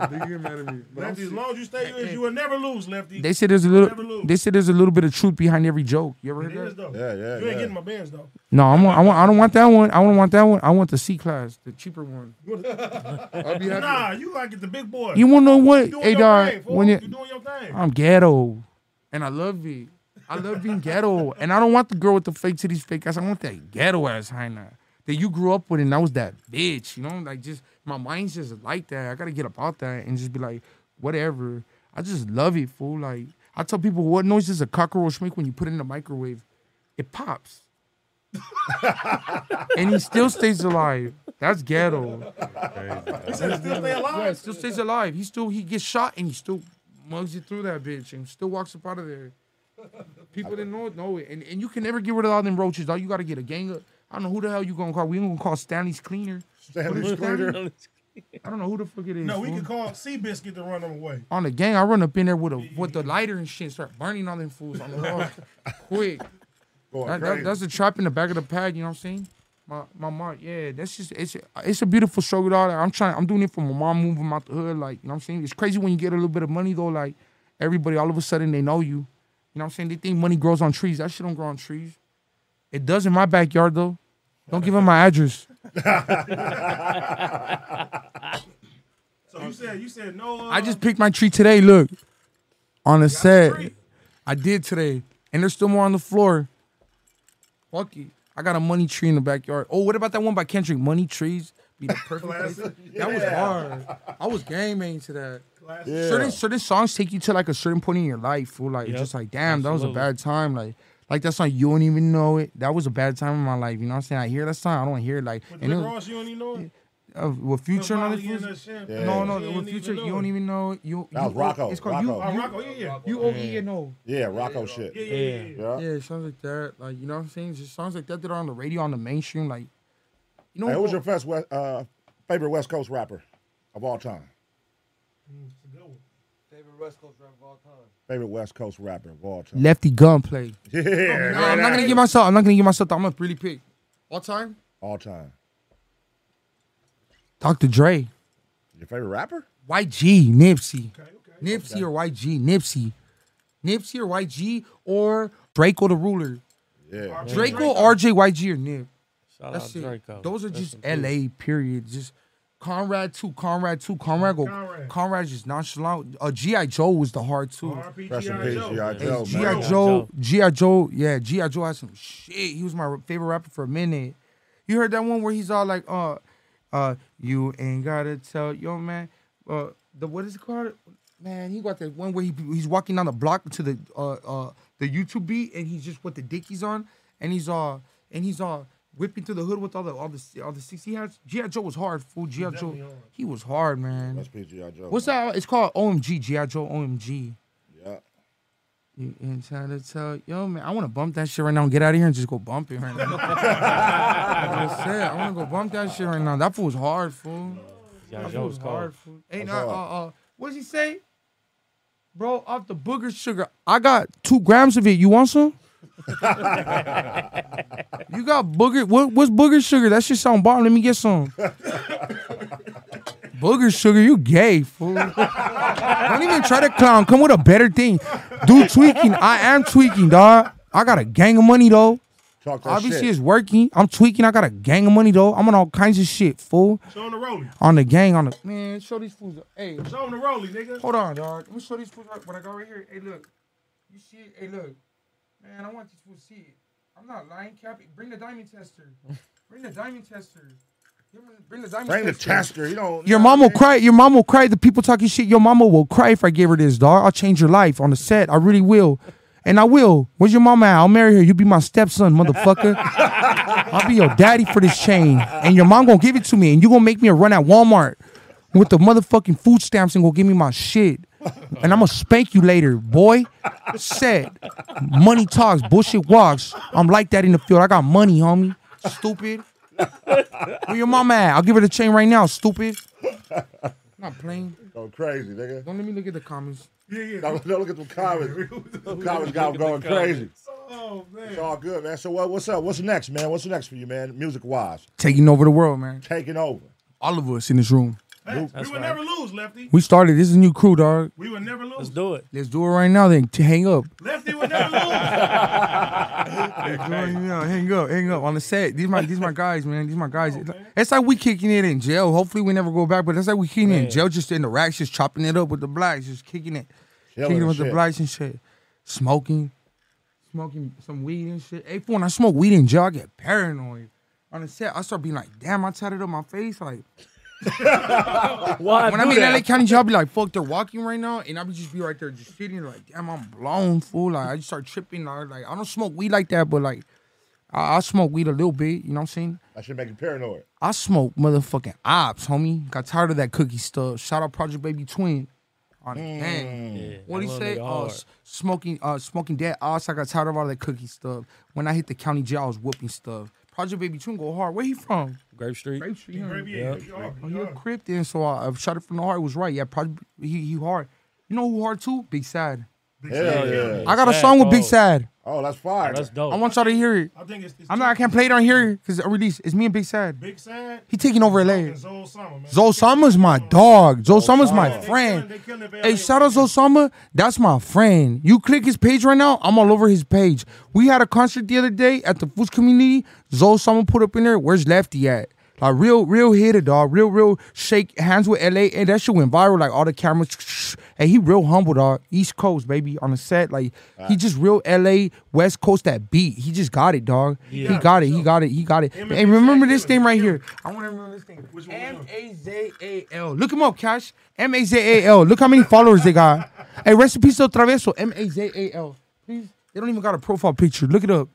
They get mad at me. Lefty, as long as you stay you, you will never lose, Lefty. They said there's a You will never little. They said there's a little bit of truth behind every joke. You ever heard It is that? though. Yeah, yeah, You ain't yeah. getting my bands though. No, I'm. I want. I don't want that one. I don't want that one. I want the C class, the cheaper one. *laughs* I'll be happy. Nah, you gotta get the big boy. You wanna know what? Hey, dog. When you it, doing your thing. I'm ghetto, and I love it. I love being ghetto, and I don't want the girl with the fake titties, fake ass. I want that ghetto ass hyena that you grew up with, and that was that bitch. You know, like just my mind's just like that. I gotta get about that and just be like, whatever. I just love it, fool. Like I tell people, what noise does a cockroach make when you put it in the microwave? It pops. *laughs* and he still stays alive. That's ghetto. He said he still stay alive? Yeah, still stays alive. He still he gets shot and he still mugs you through that bitch and still walks up out of there. People that know it know it. And, and you can never get rid of all them roaches. All you gotta get a gang of I don't know who the hell you gonna call. We ain't gonna call Stanley's cleaner. Stanley's Cleaner? I don't know who the fuck it is. No, we fool. could call Seabiscuit to run them away. on the gang, I run up in there with a with the lighter and shit, start burning all them fools on the *laughs* wall. Quick. Going That- that- that's the trap in the back of the pad, you know what I'm saying? My my mom, yeah, that's just it's it's a beautiful show with all that. I'm trying I'm doing it for my mom moving out the hood, like, you know what I'm saying? It's crazy when you get a little bit of money though, like everybody all of a sudden they know you. You know what I'm saying? They think money grows on trees. That shit don't grow on trees. It does in my backyard though. Don't give them my address. *laughs* So you said you said no. Uh, I just picked my tree today. Look, on the set, I did today, and there's still more on the floor. Fuck it. I got a money tree in the backyard. Oh, what about that one by Kendrick? Money trees be the perfect place. Classic. That was hard. I was game main to that. Classic. Yeah. Certain certain songs take you to like a certain point in your life. Fool. Like Yep. just like damn, that was a bad time. Like like that song, you don't even know it. That was a bad time in my life. You know what I'm saying? I hear that song, I don't hear it. Like With and it was- Ross, you don't even know it. uh, with Future and all Molly this and fools? that champagne. No, no, with Future, you don't even know it. You, That was Rocko, It's called Rocko. you. Oh, Rocko, yeah, yeah. You O E N O. Yeah, Rocko shit. Yeah, yeah, yeah. yeah. Yeah. Yeah, songs like that. Like you know what I'm saying? Just songs like that that are on the radio on the mainstream. Like you know Hey, what? who's your best West, uh, favorite West Coast rapper of all time? Favorite West Coast rapper of all time. Favorite West Coast rapper of all time? Lefty Gunplay. *laughs* Yeah, No, right I'm not gonna give myself. I'm not gonna give myself. I'm gonna really pick all time. all time. Dr. Dre, Your favorite rapper? YG, Nipsey, Nipsey or YG, Nipsey, Nipsey or YG or Drakeo the Ruler. Yeah. Drakeo, RJ, YG or Nip. Shout That's out it. Drakeo. Those are just in. LA. Period. Just Conrad too. Conrad too. Conrad go. Conrad. Conrad just nonchalant. Uh, GI Joe was the hard too. Rest in G.I. peace, Joe. G.I. Joe, GI. Joe, GI Joe, yeah, GI Joe had some shit. He was my favorite rapper for a minute. You heard that one where he's all like, uh, uh, you ain't gotta tell yo man, uh, the what is it called? Man, he got that one where he he's walking down the block to the uh uh the YouTube beat and he's just with the dickies on and he's all and he's uh whipping through the hood with all the all the all the six he has. GI Joe was hard, fool. GI Joe, hard. he was hard, man. Rest in peace, G.I. Joe. What's man. that? It's called OMG, GI Joe OMG. Yeah. You ain't trying to tell, yo man, I want to bump that shit right now and get out of here and just go bump it right now. *laughs* I just said, I want to go bump that shit right now. That fool was hard, fool. Yeah, That Joe fool was was cold. hard, fool. Hey, That's now, uh, hard. uh, what did he say? Bro, off the booger sugar, I got two grams of it. You want some? You got booger. What, what's booger sugar? That shit sound bomb. Let me get some. booger sugar, you gay, fool. Don't even try to clown. Come with a better thing. Dude, tweaking. I am tweaking, dog. I got a gang of money though. Obviously, shit. it's working. I'm tweaking. I got a gang of money though. I'm on all kinds of shit, fool. Show him the rollie. On the gang, on the man. Show these fools. Hey, Show him the rollie, nigga. hold on, dog. Let me show these fools right, what I got right here. Hey, look. You see it? Hey, look. Man, I want these fools to see it. I'm not lying, Cappy. Bring the diamond tester. *laughs* Bring the diamond tester. Bring the diamond Bring the tester. tester. You don't. Your mom will cry. Your mom will cry. The people talking shit. Your mama will cry if I give her this, dog. I'll change your life on the set. I really will. And I will. Where's your mama at? I'll marry her. You'll be my stepson, motherfucker. *laughs* I'll be your daddy for this chain. And your mom gonna give it to me. And you gonna make me a run at Walmart with the motherfucking food stamps and go give me my shit. And I'm gonna spank you later, boy. Said, Money talks, bullshit walks. I'm like that in the field. I got money, homie. Stupid. Where your mama at? I'll give her the chain right now, stupid. Not playing. Go crazy, nigga. Don't let me look at the comments. Yeah, yeah. Don't, don't look at the *laughs* comments. The comments got them going crazy. Oh man. It's all good, man. So what, what's up? What's next, man? What's next for you, man? Music wise, Taking over the world, man. taking over. All of us in this room. Hey, we would never lose, Lefty. We started. This is a new crew, dog. We would never lose. Let's do it. Let's do it right now. Then to hang up. Lefty would never lose. *laughs* yeah, hang up, hang up on the set. These my these my guys, man. These my guys. It's like we kicking it in jail. Hopefully we never go back, but that's like we kicking it in jail, just in the racks, just chopping it up with the blacks, just kicking it, Chilling kicking it and with the blacks and shit, smoking, smoking some weed and shit. Hey, when I smoke weed in jail, I get paranoid. On the set, I start being like, damn, I tatted up my face, like. *laughs* Why when I'm in? LA County jail, I be like, fuck, they're walking right now, and I be just be right there, just sitting like, damn, I'm blown, fool. Like, I just start tripping. Like, like, I don't smoke weed like that, but like, I, I smoke weed a little bit. You know what I'm saying? I should make you paranoid. I smoke motherfucking ops, homie. Got tired of that cookie stuff. Shout out Project Baby Twin. On the gang. Yeah, What do you say? nigga Uh, smoking, uh, smoking dead ops. I got tired of all that cookie stuff. When I hit the county jail, I was whooping stuff. Project Baby Twin go hard. Where he from? Grape Street. Grape Street. huh? Grape, yeah, Yep. you are, Oh, you he a are. then, so I, I shot it from the heart. It was right. Yeah, Project, he he hard. You know who hard too? Big Sad. Big Hell yeah. I got a Sad song with Big dog. Sad. Oh, that's fire. Oh, that's dope. I want y'all to hear it. I think it's, it's I'm not. I can't play it on here because I release. It's me and Big Sad. Big Sad. He taking over LA. and Zoe Summer, man. Zoe Summer's my dog. Zoe Summer's my They friend. killing- they killing it for Hey, shout out Zoe Summer. That's my friend. You click his page right now. I'm all over his page. We had a concert the other day at the Foods community. Zoe Summer put up in there. Where's Lefty at? Like real, real hitter, dog. Real, real shake hands with LA. And that shit went viral. Like all the cameras. And he real humble, dog. East Coast, baby, on the set. Like he just real LA, West Coast that beat. He just got it, dog. He got it. He got it. He got it. Hey, remember this thing right here. I want to remember this thing. M A Z A L. Look him up, Cash. M A Z A L. Look how many followers they got. Hey, recipe so traveso. M A Z A L. Please. They don't even got a profile picture. Look it up.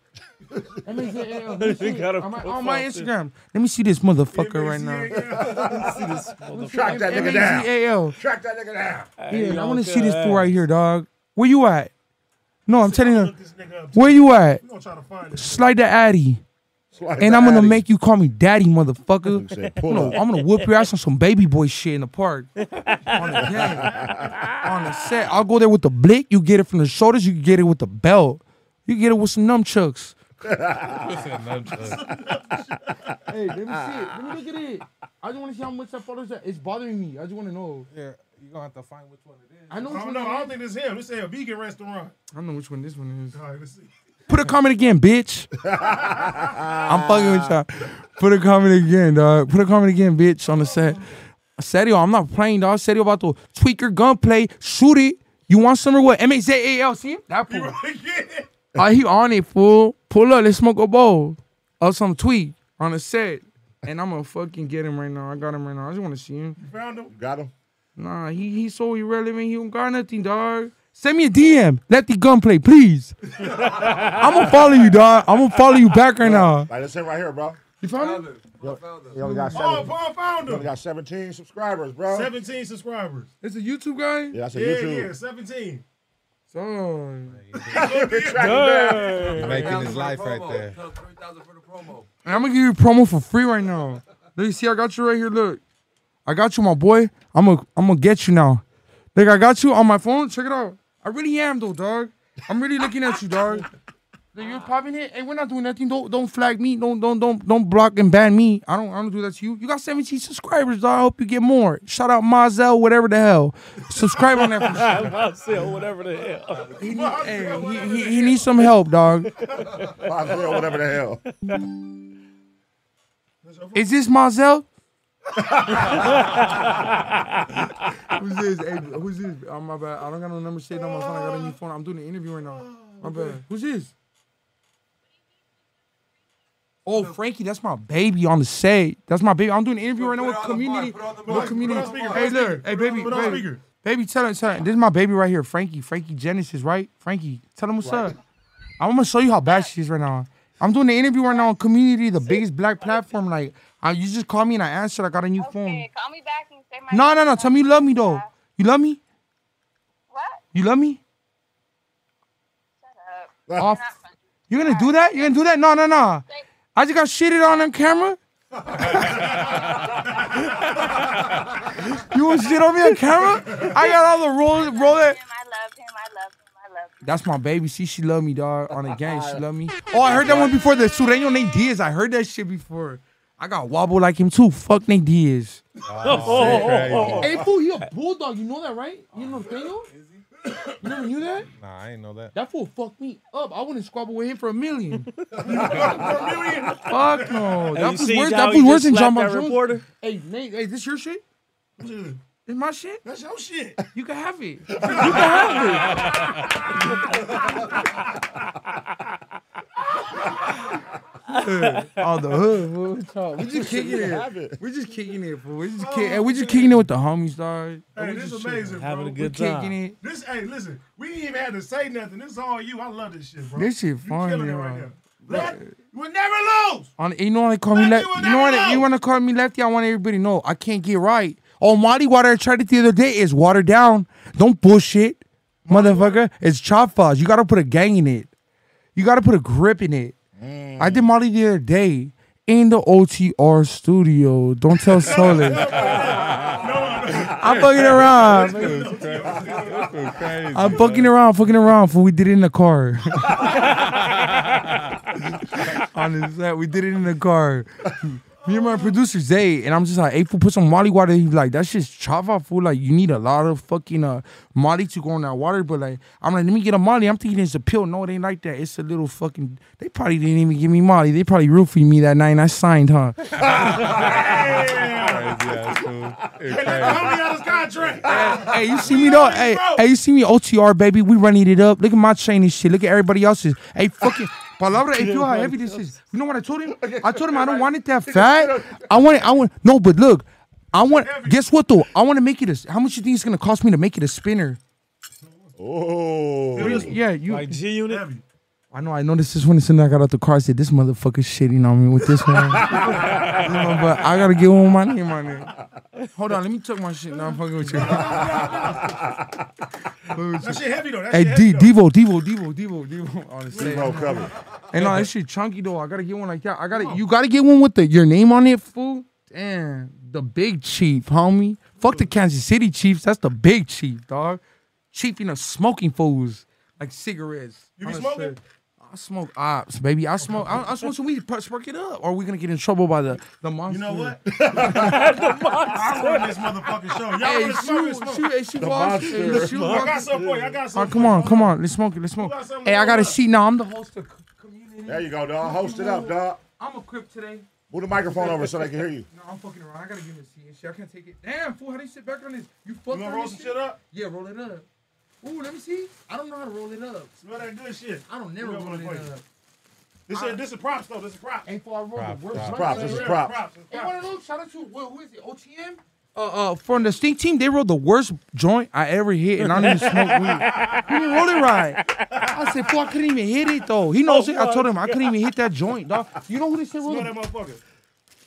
M A Z A L. Let me see it. got a on, my, on my picture. Instagram. Let me see this motherfucker right now. *laughs* Track that nigga down. Track that nigga down. Yeah, I want to see this fool right here, dog. Where you at? No, I'm telling you. Look this nigga up. Where you at? We gonna try to find this. Slide the addy. Slide And I'm gonna addy. make you call me daddy, motherfucker. said, I'm gonna, up. I'm gonna whoop your ass on some baby boy shit in the park. *laughs* on the gang. On the set. I'll go there with the blick. You get it from the shoulders. You can get it with the belt. You get it with some nunchucks. *laughs* hey, let me see it. Let me look at it. I just want to see how much that photo's at. It's bothering me. I just want to know. Yeah, you're gonna have to find which one it is. I know I which don't one know. I don't is. think this is him. This is a vegan restaurant. I don't know which one this one is. All right, let's see. Put a comment again, bitch. *laughs* I'm fucking with y'all. Put a comment again, dog. Put a comment again, bitch, on the set. Serio, I'm not playing, dog. Serio about to tweak your gunplay, shoot it. You want some or what? M A Z A L. See him? That fool. Oh, he on it, fool. Pull up, let's smoke a bowl. Or some tweak on the set. And I'm gonna fucking get him right now. I got him right now. I just wanna see him. You found him? Got him. Nah, he he's so irrelevant. He don't got nothing, dog. Send me a DM. Let the gun play, please. *laughs* I'm gonna follow you, dog. I'm gonna follow you back right now. Like this him right here, bro. You found him? He only got Paul, seven. Paul found He only got 17 subscribers, bro. 17 subscribers. It's a YouTube guy. Yeah, that's a Yeah, YouTube. yeah, 17. Son. *laughs* Making his life right there. And I'm gonna give you a promo for free right now. Look, you see, I got you right here. Look, I got you, my boy. I'm gonna, I'm gonna get you now. Look, I got you on my phone. Check it out. I really am though, dog. I'm really looking at you, dog. Look, You're popping it. Hey, we're not doing nothing. Don't, don't flag me. Don't, don't, don't, don't block and ban me. I don't, I don't do that to you. You got 17 subscribers, dog. I hope you get more. Shout out Mazel, whatever the hell. Subscribe on that. For *laughs* Myself, whatever the hell. he, need, hey, he, he, he needs some help, dog. Mazel, whatever the hell. Is this Mazel? *laughs* who's this? Hey, who's this? Oh, my bad. I don't got no number saved on my phone. I got a new phone. I'm doing an interview right now. My bad. Who's this? Oh, Frankie, that's my baby on the set. That's my baby. I'm doing an interview right now with Cuhmunity. With Cuhmunity. Put on speaker, Hey, put on look. Hey, baby. Put baby. speaker. Baby, tell him, tell him. This is my baby right here, Frankie. Frankie Genesis, right? Frankie, tell him what's up. I'm gonna show you how bad she is right now. I'm doing the interview right now on Cuhmunity, the biggest black platform. Like, I, you just call me and I answered. I got a new phone. Call me back and say my No, no, no. Tell me you love me though. You love me? What? You love me? Shut up. Oh, f- you're gonna do that? You're gonna do that? No, no, no. I just got shitted on on camera. you want shit on me on camera? I got all the roll, roll it. I love him. I love him. I That's my baby. See, she love me, dog. On the gang, she love me. *laughs* Oh, I heard that one before. The Sureño named Diaz. I heard that shit before. I got wobble like him too. Fuck Nate Diaz. *laughs* Oh, oh, oh, oh hey, fool, he a bulldog. You know that, right? You know Nathaniel? You never knew that? Nah, I ain't know that. That fool fucked me up. I wouldn't squabble with him for a million. *laughs* For a million? Fuck no. Have That you fool's worse, that he fool's worse than John slapped that Jones. reporter? Hey, Nate, hey, this your shit? It's my shit? That's your shit. You can have it. You can have it. *laughs* *laughs* On the hood, fool. What's up? We just kicking You can have it. it. We just kicking it, fool. We just oh, kick, hey, we just kicking it with the homies, dog. Hey, We this just chilling. amazing, Having bro. a good We kicking time. it. This, hey, listen, we ain't even had to say nothing. This is all you. I love this shit, bro. This shit You fun, killing it man. right now. Let, we'll never lose. On, you know what they call me lefty? You know what you want to call me lefty? I want everybody to know I can't get right. Oh, Molly water I tried it the other day is watered down. Don't bullshit, motherfucker. It's chop fuzz. You gotta put a gang in it. You gotta put a grip in it. I did Molly the other day in the OTR studio. Don't tell Solus. *laughs* I'm fucking around. I'm fucking around, fucking around. For we did it in the car. *laughs* On the set, we did it in the car. *laughs* Me and my producer Zay, and I'm just like, hey, fool, put some Molly water. He's like, that's just chava, fool. Like, you need a lot of fucking uh Molly to go in that water. But like, I'm like, let me get a Molly. I'm thinking it's a pill. No, it ain't like that. It's a little fucking. They probably didn't even give me Molly. They probably roofied me that night. and I signed, huh? *laughs* Hey, let the homie out contract. hey, you see me though? Hey, hey, you see me OTR, baby? We running it up. Look at my chain and shit. Look at everybody else's. Hey, fucking. Palabra, if you how heavy this is. *laughs* You know what I told him? I told him I don't want it that fat. *laughs* I want it. I want no, but look, I want. Guess what though? I want to make it a. How much you think it's gonna cost me to make it a spinner? Oh, Yeah, you. Like G Unit. I know. I noticed this one as soon as I got out the car. I said, "This motherfucker's shitting on me with this one." *laughs* You know, but I gotta give him my name on it. Hold on, let me tuck my shit. Now I'm fucking with you. That shit heavy though. That Hey, shit D- heavy though. Devo, Devo, Devo, Devo, Devo. On the stage. Devo covered. Hey, no, that shit chunky though. I gotta get one like that. I gotta. You gotta get one with the your name on it, fool. Damn, the big chief, homie. Fuck the Kansas City Chiefs. That's the big chief, dog. Chief, you know, smoking fools like cigarettes. You be smoking? set. I smoke ops, baby. I smoke. I, I smoke some weed. pu- Spark it up, or are we gonna get in trouble by the the monster? You know what? *laughs* *laughs* the monster. I run this motherfucking show. Y'all Hey, wanna shoot, Smoke. shoot, hey, shoot, The boss. monster. Hey, shoot, I got boss. something for you. I got All something. right, come on, come on. Let's smoke it. Let's smoke. Hey, I got a roll seat now. I'm the host of Cuhmunity. There you go, dog. Host it up, dog. I'm equipped today. Move the microphone over so they can hear you. No, I'm fucking around. I gotta give it a seat and shit. I can't take it. Damn, fool, how do you sit back on this? You You fucking gonna roll some shit up? Yeah, roll it up. Ooh, let me see. I don't know how to roll it up. Smell that good shit. I don't never roll it for up. This shit, this is props though. This is props. Ain't fool, I roll Props, the worst. props. Props, this is props. Props. Hey, one of those. Shout out to wh- who is it? OTM. Uh, uh, from the Stink Team, they rolled the worst joint I ever hit, and I don't even smoke weed. He didn't roll it right. I said, "Fool, I couldn't even hit it though." He knows it. I told him I couldn't even hit that joint, dog. You know who they said rolled Smell the that motherfucker.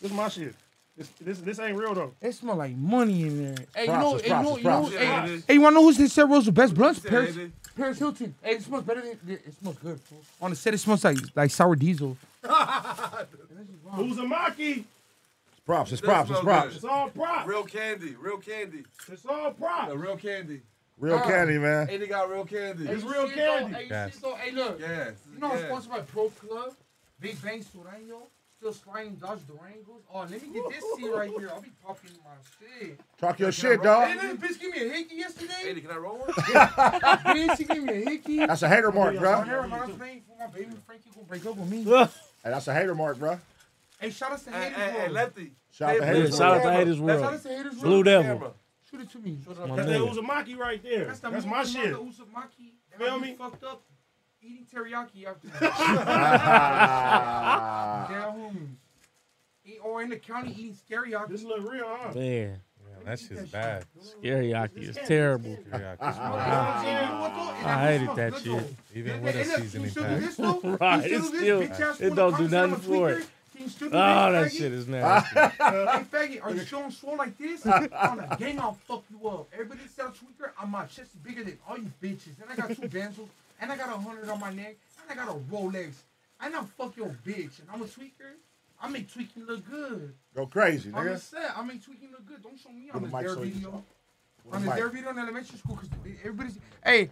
This is my shit. This, this, this ain't real though. It smell like money in there. Hey, Props, you know, it's hey, you props, know, it's you know, props. hey, hey, you wanna know who's that said rolls the best blunts? Paris, Paris Hilton. Hey, it smells better than it smells good. Fool. On the set, it smells like like sour diesel. *laughs* Who's a Maki? It's props. It's props. It's props. It's all props. Real candy, real candy. It's all props. The real candy. Real ah, candy, man. Hey, they got real candy. It's real you though? candy. Hey, you Yes. see though? Hey, look. Yes. You know, I'm sponsored by Pro Club, Big Bang Sureño, still sliding Dodge Durangos. Oh, let me get this seat right here. I'll be popping my shit. Talk your Can shit, dog. Hey, this bitch gave me a hickey yesterday. Hey, can I roll *laughs* one? bitch, she gave me a hickey. That's a hater mark, My bro. hair reminds me for my baby Frankie gonna break up with me. *laughs* Hey, that's a hater mark, bro. hey, shout out to hey, Haters hey, hey, World. Lefty. Shout out to Hey, Haters Yeah, shout out to World. Haters Shout out to Haters World. Blue Devil. Camera. Shoot it to me. My That's that nigga. Uzumaki right there. That's, the That's my shit. about the Uzumaki. And Feel me? fucked up eating teriyaki after *laughs* that. *laughs* Damn homies. Or in the county eating teriyaki. This look real, huh? Man, That shit's bad. Teriyaki is terrible. I hated that shit. Even with a seasoning pack. *laughs* Right, it's still, it don't do nothing for it. Oh, that shit is nasty. hey, faggot, are you showing swole like this? On a gang, I'll fuck you up. Everybody sells tweaker. I'm my chest is bigger than all you bitches. And I got two benzos. And I got a hundred on my neck. And I got a Rolex. And I fuck your bitch. And I'm a tweaker. I make tweaking look good. Go crazy, I'm nigga. just saying, I make tweaking look good. Don't show me on the dare video. On the dare video in elementary school, because everybody's. Hey,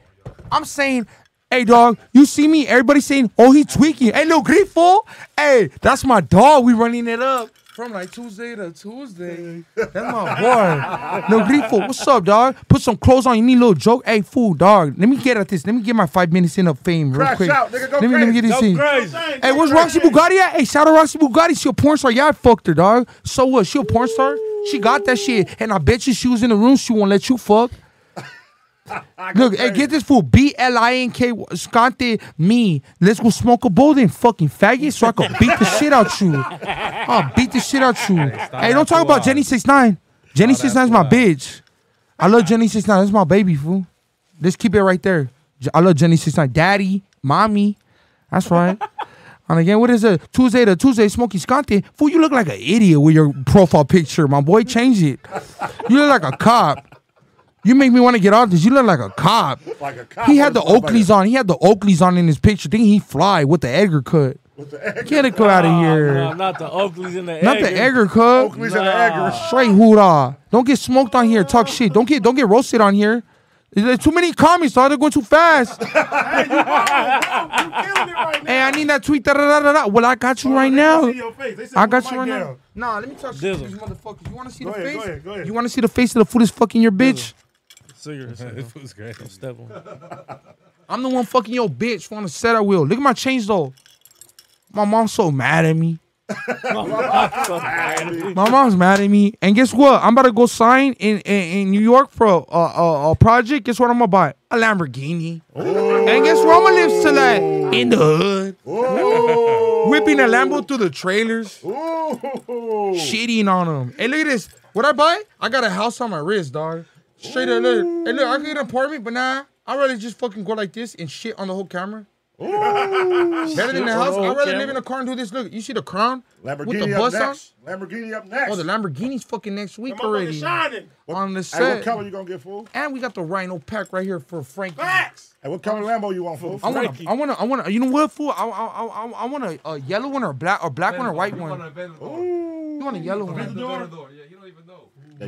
I'm saying, hey dog, you see me? Everybody saying, oh he tweaking. Hey Lil Grifo, hey that's my dog. We running it up from like Tuesday to Tuesday. That's my boy. Lil Grifo, what's up, dog? Put some clothes on. You need a little joke. Hey fool, dog. Let me get at this. Let me get my five minutes in of fame real Crash quick. out, nigga, go let me let me get this Go in. crazy. Hey, where's Roxy Bugatti at? Hey, shout out Roxy Bugatti. She a porn star. Yeah, I fucked her, dog. So what? She a porn star? She got that shit. And I bet you she was in the room. She won't let you fuck. Look, hey, get this fool. B L I N K Scante me. Let's go smoke a bowl then, fucking faggot, so I can beat the *laughs* shit out you. I'll beat the shit out you. Hey, don't talk about Jenny 69. Jenny 69 is my bitch. I love Jenny 69. That's my baby, fool. Let's keep it right there. I love Jenny 69. Daddy, mommy. That's right. *laughs* And again, what is it? Tuesday to Tuesday, smoking Scante. Fool, you look like an idiot with your profile picture. My boy, change it. You look like a cop. You make me want to get off this. You look like a cop. Like a cop He had the. Oakleys on. He had the Oakleys on in his picture. Think he fly with the Edgar cut. Get it cut out of here. Nah, not the Oakleys and the Not the Edgar cut. Oakleys and the Edgar. Straight hoorah. Don't get smoked on here. Talk shit. Don't get don't get roasted on here. There's too many comments, dog. They're going too fast. *laughs* hey, I need that tweet. Da, da, da, da. Well, I got you right now. I got you right now. Nah, let me talk shit to these motherfuckers. You want to see Go the ahead, face? go ahead, go ahead. You want to see the face of the fool that's fucking your bitch? Cigarette. This *laughs* was great. Step on. *laughs* I'm the one fucking your bitch Wanna set I will. Look at my chains though. My mom's so mad at me. *laughs* My mom's mad at me. And guess what? I'm about to go sign in in, in New York for a, a, a project. Guess what I'm gonna buy? A Lamborghini. Oh. And guess where I'm gonna live till that? In the hood. Oh. Whipping a Lambo through the trailers. Oh. Shitting on them. Hey, look at this. What I buy? I got a house on my wrist, dog. Straight up, look. Hey, look, I could get an apartment, but nah. I'd rather just fucking go like this and shit on the whole camera. *laughs* Better than the house. I'd rather live in a car and do this. Look, you see the crown with Lamborghini the up bus on? next. Lamborghini up next. Oh, the Lamborghini's fucking next week motherfucker already. shining. On the Hey, set. what color you gonna get, fool? And we got the Rhino pack right here for Frankie. Facts. Hey, what color Lambo you want, fool? I want to, I want to, I want to. You know what, fool? I, I, I, I want a, a yellow one or a black, or black one or white one. You want a yellow one?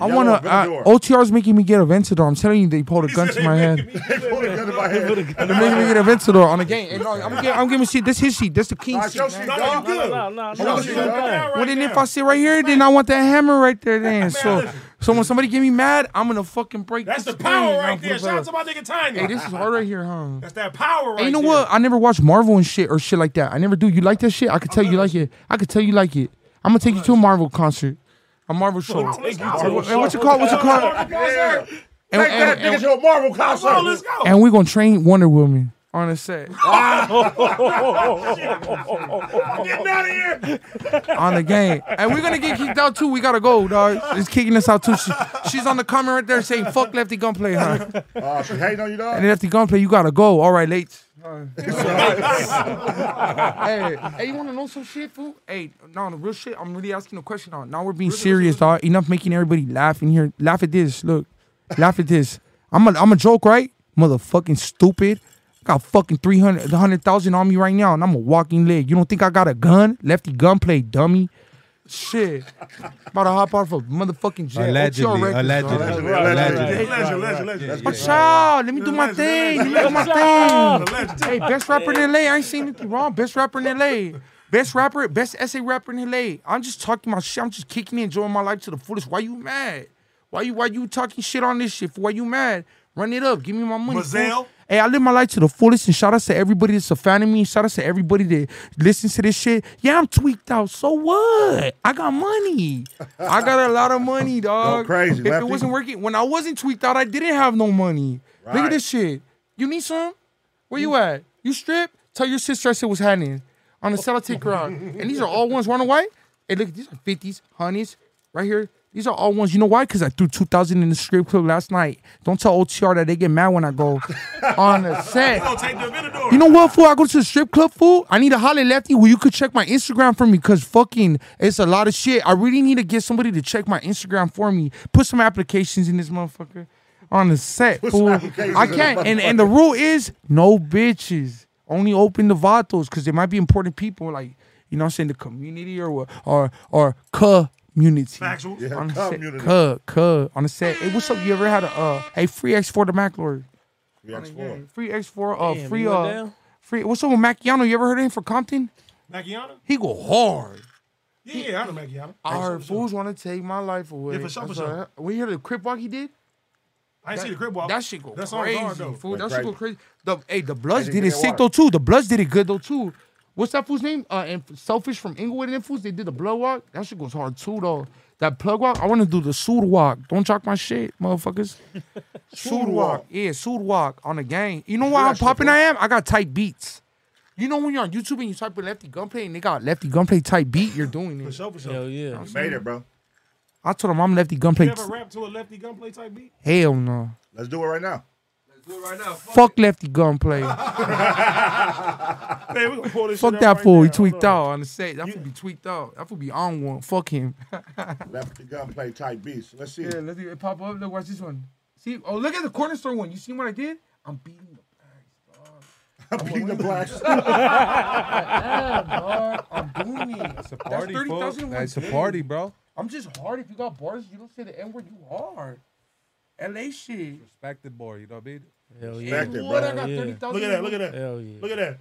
I want to. Uh, OTR's making me get a Ventador. I'm telling you, they pulled a gun to my head. Put a gun in my head. They're making me get a Ventador on the game. Hey, no, I'm, giving, I'm giving shit. This his seat. This the king Nah, seat. show man. shit, No, dog. you. No, no, no. no. Well, then if I sit right here, then I want that hammer right there. Then so, so when somebody get me mad, I'm gonna fucking break. That's the power right there. Shout out to my nigga Tiny. Hey, this is hard right here, huh? That's that power right Hey, you know there. what? I never watch Marvel and shit or shit like that. I never do. You like that shit? I could tell you like it. I could tell you like it. I'm gonna take you to a Marvel concert, a Marvel show. Let's go. Hey, what- what you call? What you call? Yeah. And, Take that and, nigga to a Marvel Come on, let's concert. go. and we gonna train Wonder Woman on the set, *laughs* I'm *laughs* getting out of here. on the game, and we're gonna get kicked out too. We gotta go, dog. It's kicking us out too. She, she's on the comment right there saying, "Fuck Lefty Gunplay, huh?" *laughs* Oh, she hating on you, dog? And Lefty Gunplay, you gotta go. All right, late. Hey, hey, you wanna know some shit, fool? Hey, no, the real shit. I'm really asking a question now. Now we're being serious, dog. Enough making everybody laugh in here. Laugh at this. Look, laugh at this. I'm a, I'm a joke, right? Motherfucking stupid. Got fucking 300, 100,000 on me right now, and I'm a walking leg. You don't think I got a gun? Lefty gunplay, dummy. Shit. About to hop off a motherfucking jet. Allegedly, OTR records, dog. allegedly, Allegedly, allegedly. Legend, legend, legend. Watch out. Let me do my thing. Let me do my thing. Hey, best rapper in LA. I ain't saying anything wrong. Best rapper in LA. Best rapper, best essay rapper in LA. I'm just talking my shit. I'm just kicking it, enjoying my life to the fullest. Why you mad? Why you why you talking shit on this shit? Why you mad? Run it up. Give me my money. fool. Hey, I live my life to the fullest and shout out to everybody that's a fan of me. Shout out to everybody that listens to this shit. Yeah, I'm tweaked out. So what? I got money. I got a lot of money, *laughs* dog. Go crazy, If it wasn't working, when I wasn't tweaked out, I didn't have no money. Look at this shit. You need some? Where you mm. at? You strip? Tell your sister I said what's happening. On the take her out. And these are all ones. Wanna why? Hey, look, these are 50s, honeys, right here. These are all ones. You know why? Because I threw 2,000 in the strip club last night. Don't tell OTR that they get mad when I go *laughs* on the set. Gonna take the Aventador. You know what, fool? I go to the strip club, fool. I need a holler lefty where you could check my Instagram for me because fucking it's a lot of shit. I really need to get somebody to check my Instagram for me. Put some applications in this motherfucker on the set, fool. I can't. And, and the rule is no bitches. Only open the vatos because there might be important people like, you know what I'm saying, the community or or or Cuhmunity. Factual. Yeah, on the set. Cuhmunity. Cuh, cuh, on the set. Hey, what's up? You ever had a uh, hey free X for the Mac Lord? Free X4. game. Free X4. Uh, Damn, free. Uh, down? free. What's up with Macchiano? You ever heard of him for Compton? Macchiano? He go hard. Yeah, yeah, I know Macchiano. I heard fools want to take my life away. Yeah, for sure, for That's sure. what We hear the crip walk he did. I ain't see the crip walk. That shit go That song's crazy. hard, though. fool. Went That shit go crazy. crazy. The, hey, the Bloods did didn't it sick water. though too. The Bloods did it good though too. What's that fool's name? Uh, and Selfish from Inglewood and them fools. They did the blood walk. That shit goes hard too though. That plug walk. I want to do the suit walk. Don't chalk my shit, motherfuckers. *laughs* suit walk. walk. Yeah, suit walk on the gang. You know why I'm popping? I am. I got tight beats. You know when you're on YouTube and you type in lefty gunplay and they got lefty gunplay type beat, you're doing it. For sure, for sure. Hell yeah. You made it, bro. I told him I'm lefty gunplay. You ever rap to a lefty gunplay type beat? Hell no. Let's do it right now. Let's do it right now. Fuck lefty gunplay. *laughs* Man, we gonna pull this Fuck that up right fool. now. He tweaked out on the set. That fool be tweaked out. That fool be on one. Fuck him. *laughs* Lefty gunplay type beats. Let's see. Yeah, let's see it. Pop up. Look, watch this one. See, oh, look at the corner store one. You see what I did? I'm beating the black. *laughs* I'm beating the blacks. yeah, dog. I'm doing it. It's a That's party, 30,000 folks. That's a day. party, bro. I'm just hard. If you got bars, you don't say the N word, you hard. LA shit. Respected boy, you know what I mean? Hell Respect it, What? I bro. got yeah. 30,000. Look at that. Look at that. Hell yeah. Look at that.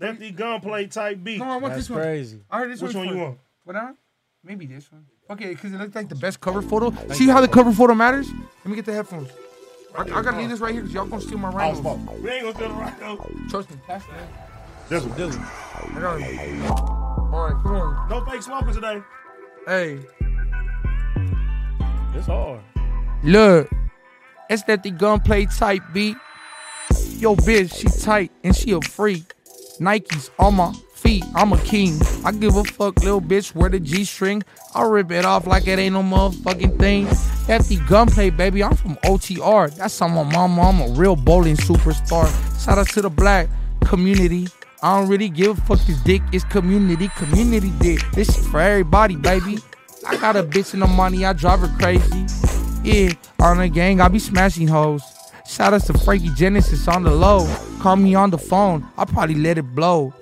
Lefty gunplay type beat. No, I want That's this one. crazy. I heard this Which one. one you want? What on? Maybe this one. Okay, because it looks like the best cover photo. See how the cover photo matters? Let me get the headphones. I, I gotta leave this right here because y'all gonna steal my Oh, rhinos. fuck. We ain't gonna steal the right though. Trust me, pass me. This one. Dilly. I got it. All right, come on. No fake smoking today. Hey, It's hard. look, it's that the gunplay type beat. Yo, bitch, she tight and she a freak. Nikes on my feet, I'm a king. I give a fuck, little bitch, wear the G string. I rip it off like it ain't no motherfucking thing. That's the gunplay, baby, I'm from OTR. That's on my mama, I'm a real bowling superstar. Shout out to the black community. I don't really give a fuck this dick, it's community, community dick. This for everybody, baby. I got a bitch in the money, I drive her crazy. Yeah, on the gang, I be smashing hoes. Shout out to Frankie Genesis on the low. Call me on the phone, I probably let it blow.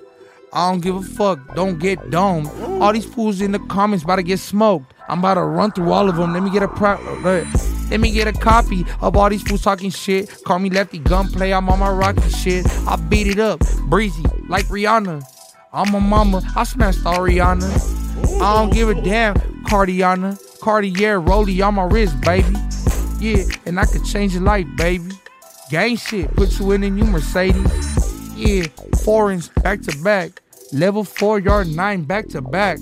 I don't give a fuck, don't get domed. All these fools in the comments about to get smoked. I'm about to run through all of them. Let me get a pro- uh, let me get a copy of all these fools talking shit. Call me Lefty Gunplay, I'm on my rocky shit. I beat it up, breezy, like Rihanna. I'm a mama, I smashed Ariana. I don't give a damn, Cardiana. Cartier, Rollie on my wrist, baby. Yeah, and I could change your life, baby. Gang shit, put you in a new Mercedes. Yeah, foreigns back to back. Level four, yard nine back to back.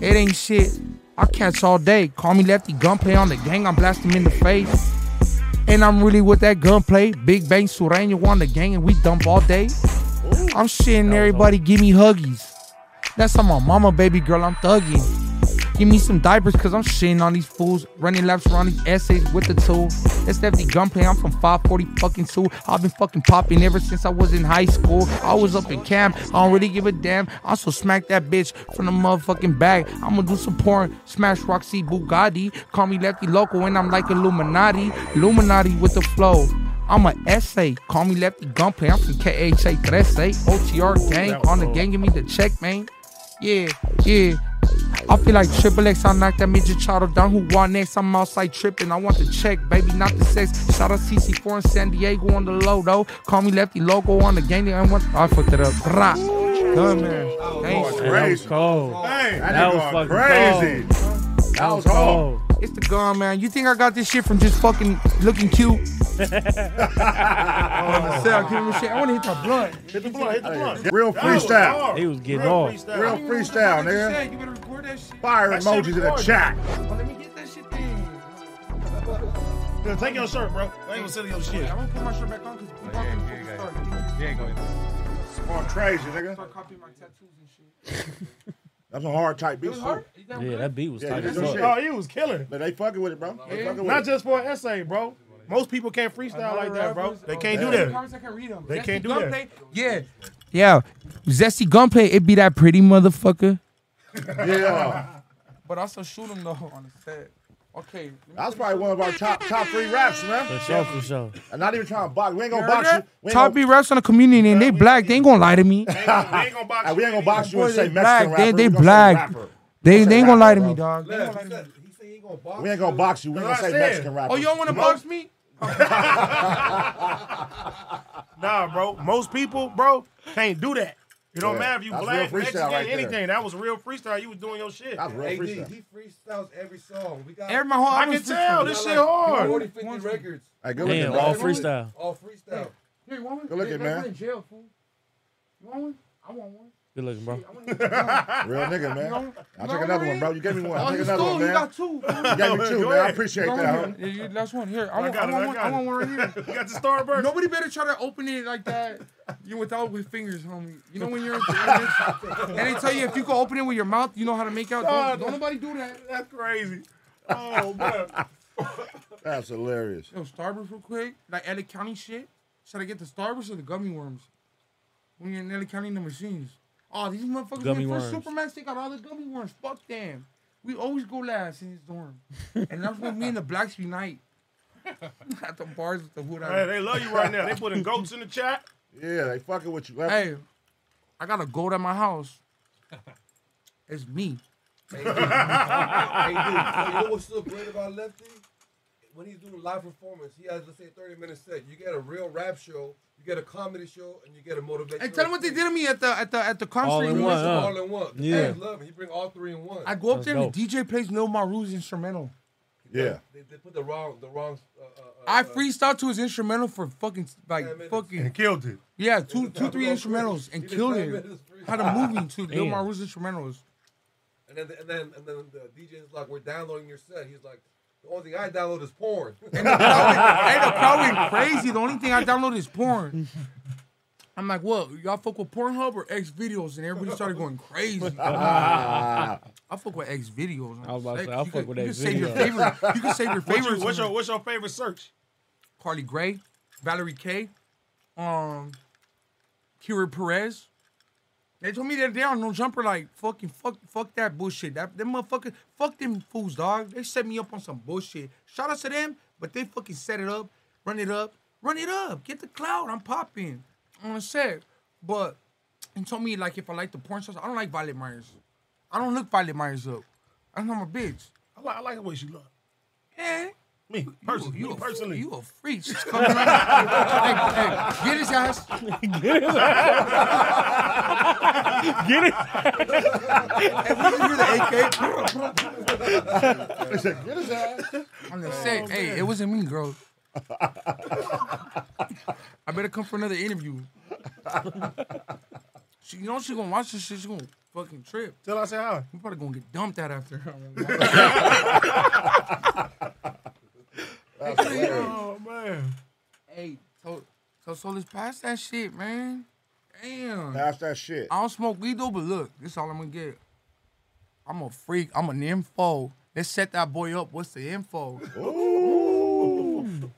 It ain't shit. I catch all day. Call me lefty gunplay on the gang. I'm blast him in the face. And I'm really with that gunplay. Big Bang Sureño on the gang and we dump all day. I'm shitting everybody, give me huggies. That's on my mama, baby girl, I'm thugging. Give me some diapers, cause I'm shitting on these fools. Running laps around these essays with the tool. It's Lefty Gunplay, I'm from 540 fucking two. I've been fucking popping ever since I was in high school. I was up in camp, I don't really give a damn. I also smack that bitch from the motherfucking bag. I'ma do some porn, smash Roxy Bugatti. Call me Lefty Local and I'm like Illuminati. Illuminati with the flow. I'm a essay. Call me Lefty Gunplay. I'm from KHA 13. OTR gang. On the gang, give me the check, man. Yeah, yeah. I feel like Triple X, I knocked that midget Chado down. Who won next? I'm outside tripping. I want the check, baby, not the sex. Shout out CC4 in San Diego on the low, though. Call me Lefty Logo on the gang. I, want, I fucked it up. Rah. Good, man. Thanks. That was cold. Hey, That, that was fucking crazy. cold. That was hard. It's the gun, man. You think I got this shit from just fucking looking cute? oh, the cell, give me shit. I want to hit that blunt. Hit the blunt. Hit the blunt. Real That was freestyle. He was getting Real off. freestyle. Real freestyle, You nigga. you better record that shit. Fire That shit emojis in the chat. Oh, let me get that shit then. Yeah, take your shirt, bro. I ain't gonna sell your shit. I'm gonna put my shirt back on because people are yeah, gonna yeah, start. You ain't going Going crazy, nigga. Start copying my tattoos and shit. *laughs* That's a hard type beat. It was too. hard? That Yeah, that beat was Yeah, tight it as is fuck. shit. Oh, he was killing. But they fucking with it, bro. They Yeah. fucking with Not it. just for an essay, bro. Most people can't freestyle like that, bro. They can't do that. comments, I can read them. They can't do that. Gunplay, Yeah. Yeah. Zesty Gunplay, it be that pretty motherfucker. Yeah. But also shoot him though on the set. Okay. That's probably one of our top top three raps, man. For sure, for sure. And not even trying to box. We ain't gonna box you. We Top gonna, B raps on the community and they black. They ain't gonna lie to me. They ain't gonna- they ain't gonna box Hey, *laughs* we ain't gonna box you and say they Mexican black. rapper. They, they We gonna say black. They, they ain't gonna lie to me, dog. They ain't gonna lie to me. said he said he ain't gonna box. We ain't gonna box you. We ain't gonna say Mexican rapper. Oh, you don't wanna box me? *laughs* nah, bro. Most people, bro, can't do that. It don't Yeah, matter if you that's black, real freestyle Mexican, right there. anything. That was real freestyle. You was doing your shit. That's real AD, freestyle. he freestyles every song. We got Every my whole I can tell. This we shit like hard. 40, 50 records. Hey, good Damn, looking, all freestyle. All freestyle. Here, you want one? Good looking, They- they man. in jail, fool. You want one? I want one. Good looking, bro. *laughs* Real nigga, man. know- I'll you take another what one, bro. You gave me one. I'll Oh, take you another stole. one, You got two. *laughs* You gave me two, Go man. I appreciate You that, want huh? one? Yeah, you- Last one. Here, I I want, I it, want I one. I want one right here. *laughs* You got the Starburst? Nobody better try to open it like that. You without with fingers, homie. You know when you're and they tell you if you can open it with your mouth, you know how to make out. Don't, don't nobody do that. That's crazy. Oh man. That's hilarious. Yo, Starburst real quick. Like LA County shit. Should I get the Starburst or the gummy worms? When you're in LA County in the machines. Oh, these motherfuckers Gummy went first worms. Supermax, they got all the gummy worms. Fuck them. We always go last in his dorm. and that's when me and the blacks unite. *laughs* At the bars with the hood. Hey, they love you right now. They putting goats in the chat. Yeah, they fucking with you. Lefty. Hey, I got a goat at my house. It's me. Hey, *laughs* dude. hey, dude. You know what's so great about Lefty? When he's doing live performance, he has, let's say, a 30 minute set. You get a real rap show, you get a comedy show, and you get a motivational. And tell him what they did to me at the at the at the concert. All in one, huh? all in one. The Yeah. fans love him. He bring all three in one. I go up That's there and the. DJ plays Lil Maru's instrumental. Yeah. They, they put the wrong, the wrong. Uh, uh, uh, I uh, freestyled to his instrumental for fucking like minutes. fucking And killed it. yeah two It two was three instrumentals and He killed it. Had a movie to Lil Maru's instrumentals. And then, and then, and then the DJ's like, "We're downloading your set." He's like, "The only thing I download is porn." *laughs* And the crowd went, hey, the crowd went crazy. The only thing I downloaded is porn. I'm like, what? Y'all fuck with Pornhub or X videos? And everybody started going crazy. *laughs* I fuck with X videos. I was about to say, I'll you fuck could- with you X save your videos. favorite. You can save your What *laughs* you, what's your what's your favorite search? Carly Gray, Valerie K, um, Kira Perez. They told me that they on no jumper like fucking fuck fuck that bullshit. That them motherfuckers fuck them fools, dog. They set me up on some bullshit. Shout out to them, but they fucking set it up, run it up, run it up, get the cloud. I'm popping I'm on the set. But and told me like if I like the porn stars, I don't like Violet Myers. I don't look Violet Myers up. I'm not a bitch. I like I like the way she look. Eh? Me personally, you, me a, personally. You a freak. She's coming around. hey, hey, get his ass. *laughs* Get his Get it. Hey, we can hear the AK. He said, Get his ass. I'm On the set. Hey, it wasn't me, girl. I better come for another interview. she, you know she gonna watch this shit. She gonna fucking trip. Tell her I say hi. We probably gonna get dumped out after. *laughs* That's hilarious. Oh man. hey, so so so let's pass that shit, man. Damn. Pass that shit. I don't smoke weed though, but look, this is all I'm gonna get. I'm a freak. I'm an info. Let's set that boy up. What's the info? Ooh.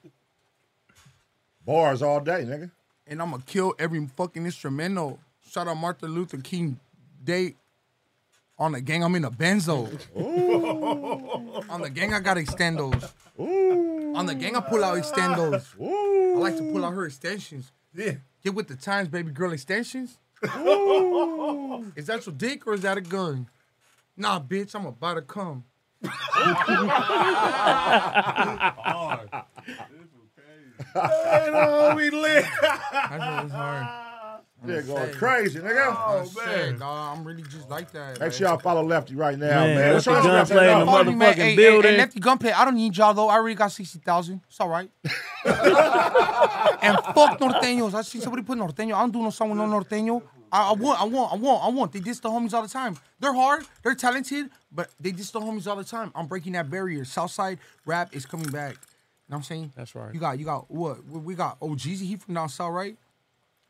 Bars all day, nigga. And I'm gonna kill every fucking instrumental. Shout out Martin Luther King Day. On the gang, I'm in a benzo. On the gang, I got extendos. On the gang, I pull out extendos. I like to pull out her extensions. Yeah. Get with the times, baby girl extensions. Is that your dick or is that a gun? Nah, bitch, I'm about to come. *laughs* Hey, no, we lit. That's what it's hard. Yeah, going crazy, nigga. Oh, man. Dog, I'm really just like that. Make sure y'all follow Lefty right now, Man, man. Lefty Show us Lefty Gunplay in the know. Follow me, man. motherfucking Hey, hey, building. Hey, Lefty Gunplay, I don't need y'all though. I already got 60,000. It's all right. *laughs* and fuck Norteños. I see somebody put Norteño. I don't do no song with no Norteño. I, I want, I want, I want, I want. They diss the homies all the time. They're hard, they're talented, but they diss the homies all the time. I'm breaking that barrier. Southside rap is coming back. You know what I'm saying? That's right. You got, you got what? We we got oh, OGZ. He from down south, right?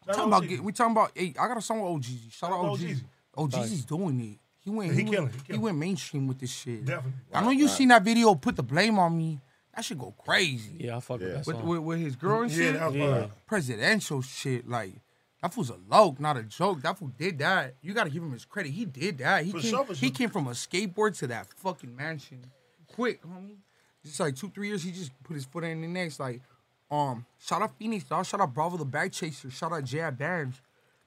Shout talking about, OGZ. we talking about. Hey, I got a song with OGZ. Shout out Shout out OGZ. OGZ. OGZ's doing it. He went. He He, killing, went, he he killing. went mainstream with this shit. Definitely. I know you seen that video. Put the blame on me. That should go crazy. Yeah, I fuck with that song. with, with his girl and Yeah, shit. that was Yeah. Presidential shit. Like that fool's a loke, not a joke. That fool did that. You gotta give him his credit. He did that. He For came. sure, for He came from a skateboard to that fucking mansion, quick, homie. Just like two, three years, he just put his foot in the next. Like, um, shout out Phoenix, dog. Shout out Bravo the Bag Chaser. Shout out Jay Bands.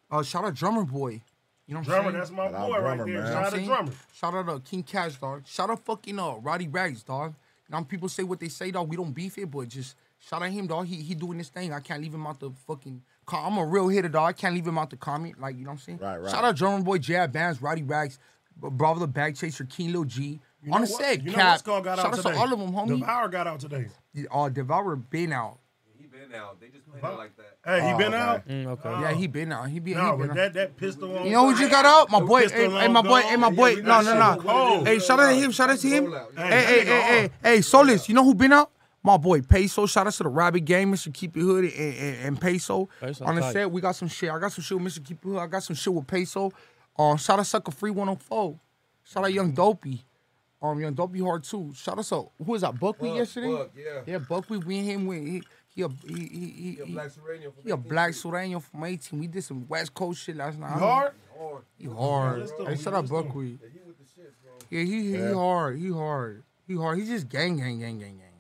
Uh, shout out Drummer Boy. You know what I'm Drummer, saying? that's my Shout out boy right Drummer, there. man. Shout out I'm to saying? drummer. Shout out to King Cash, dog. Shout out fucking uh Roddy Rags, dog. Now people say what they say, dog. We don't beef it, but just Shout out him, dog. He he doing this thing. I can't leave him out the fucking. co- I'm a real hitter, dog. I can't leave him out the comment. Like you know what I'm saying? Right, right. Shout out Drummer boy, Jay Bands, Roddy Rags, Bravo the Bag Chaser, King Lil G. You On know the what? set, You know Cap. what Skull got Shout out out to all of them, homie. Devour got out today. Oh, Devour been out. He been out. They just played it like that. Hey, he Oh, been okay. out? Mm, okay. Yeah, he been out. He be. No, he but been out. that, that pistol on. You know who just got out? My boy, hey, hey, my boy, hey, my boy. No, no, no. with what it Hey, shout out to him. Shout out to him. Hey, Hey, hey, hey, hey, Solus. You know who been out? My boy Peso. Shout out to the Rabbit Game, Mr. Keep It Hood and, and, and Peso. Peso On the tight. set, we got some shit. I got some shit with Mr. Keep It Hood. I got some shit with Peso. Um, shout out Sucker Free 104. Shout out Young Dopey. Um, Young Dopey hard too. Shout out to who was that? Buckwheat Buck, yesterday. Buck, yeah. Yeah, Buckwheat. We and him went. He, he a he he he, He a black Sureño from he a black Street. From 18. We did some West Coast shit last night. You hard? Hard. He hard. let's. Hey, shout out Let's do it. Buckwheat. Yeah, he with the shit, bro. Yeah, he he Yeah. hard. He hard. He hard. He's just gang, gang, gang, gang, gang.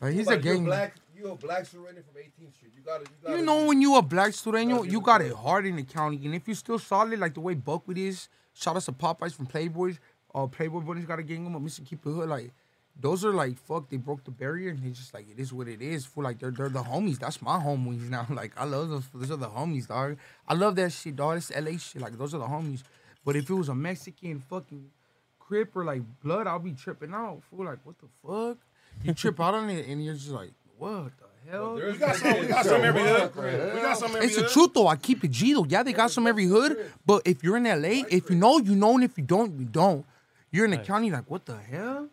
Like he's a Like, you gang. black. You a black Sureño from 18th Street. You got to You got You know when you a black Sureño, you got it hard in the county, and if you still solid like the way Buckwheat is, shout out to Popeyes from Playboys. Uh, Playboy Bunny's got a gang of them. Mr. Keep It Hood, like those are like fuck. They broke the barrier, and they just like it is what it is. For like they're they're the homies. That's my homies now. *laughs* Like I love those. Those are the homies, dog. I love that shit, dog. It's LA shit. Like those are the homies. But if it was a Mexican fucking crip or like blood, I'll be tripping out. Fool, like what the fuck? You trip out on it, and you're just like, what the hell? There's We got some, we got some every hood. We got some every It's the truth though. I keep it G though. Yeah, they got some every hood, but if you're in LA, if you know, you know, and if you don't, you don't. You're in the county, like what the hell?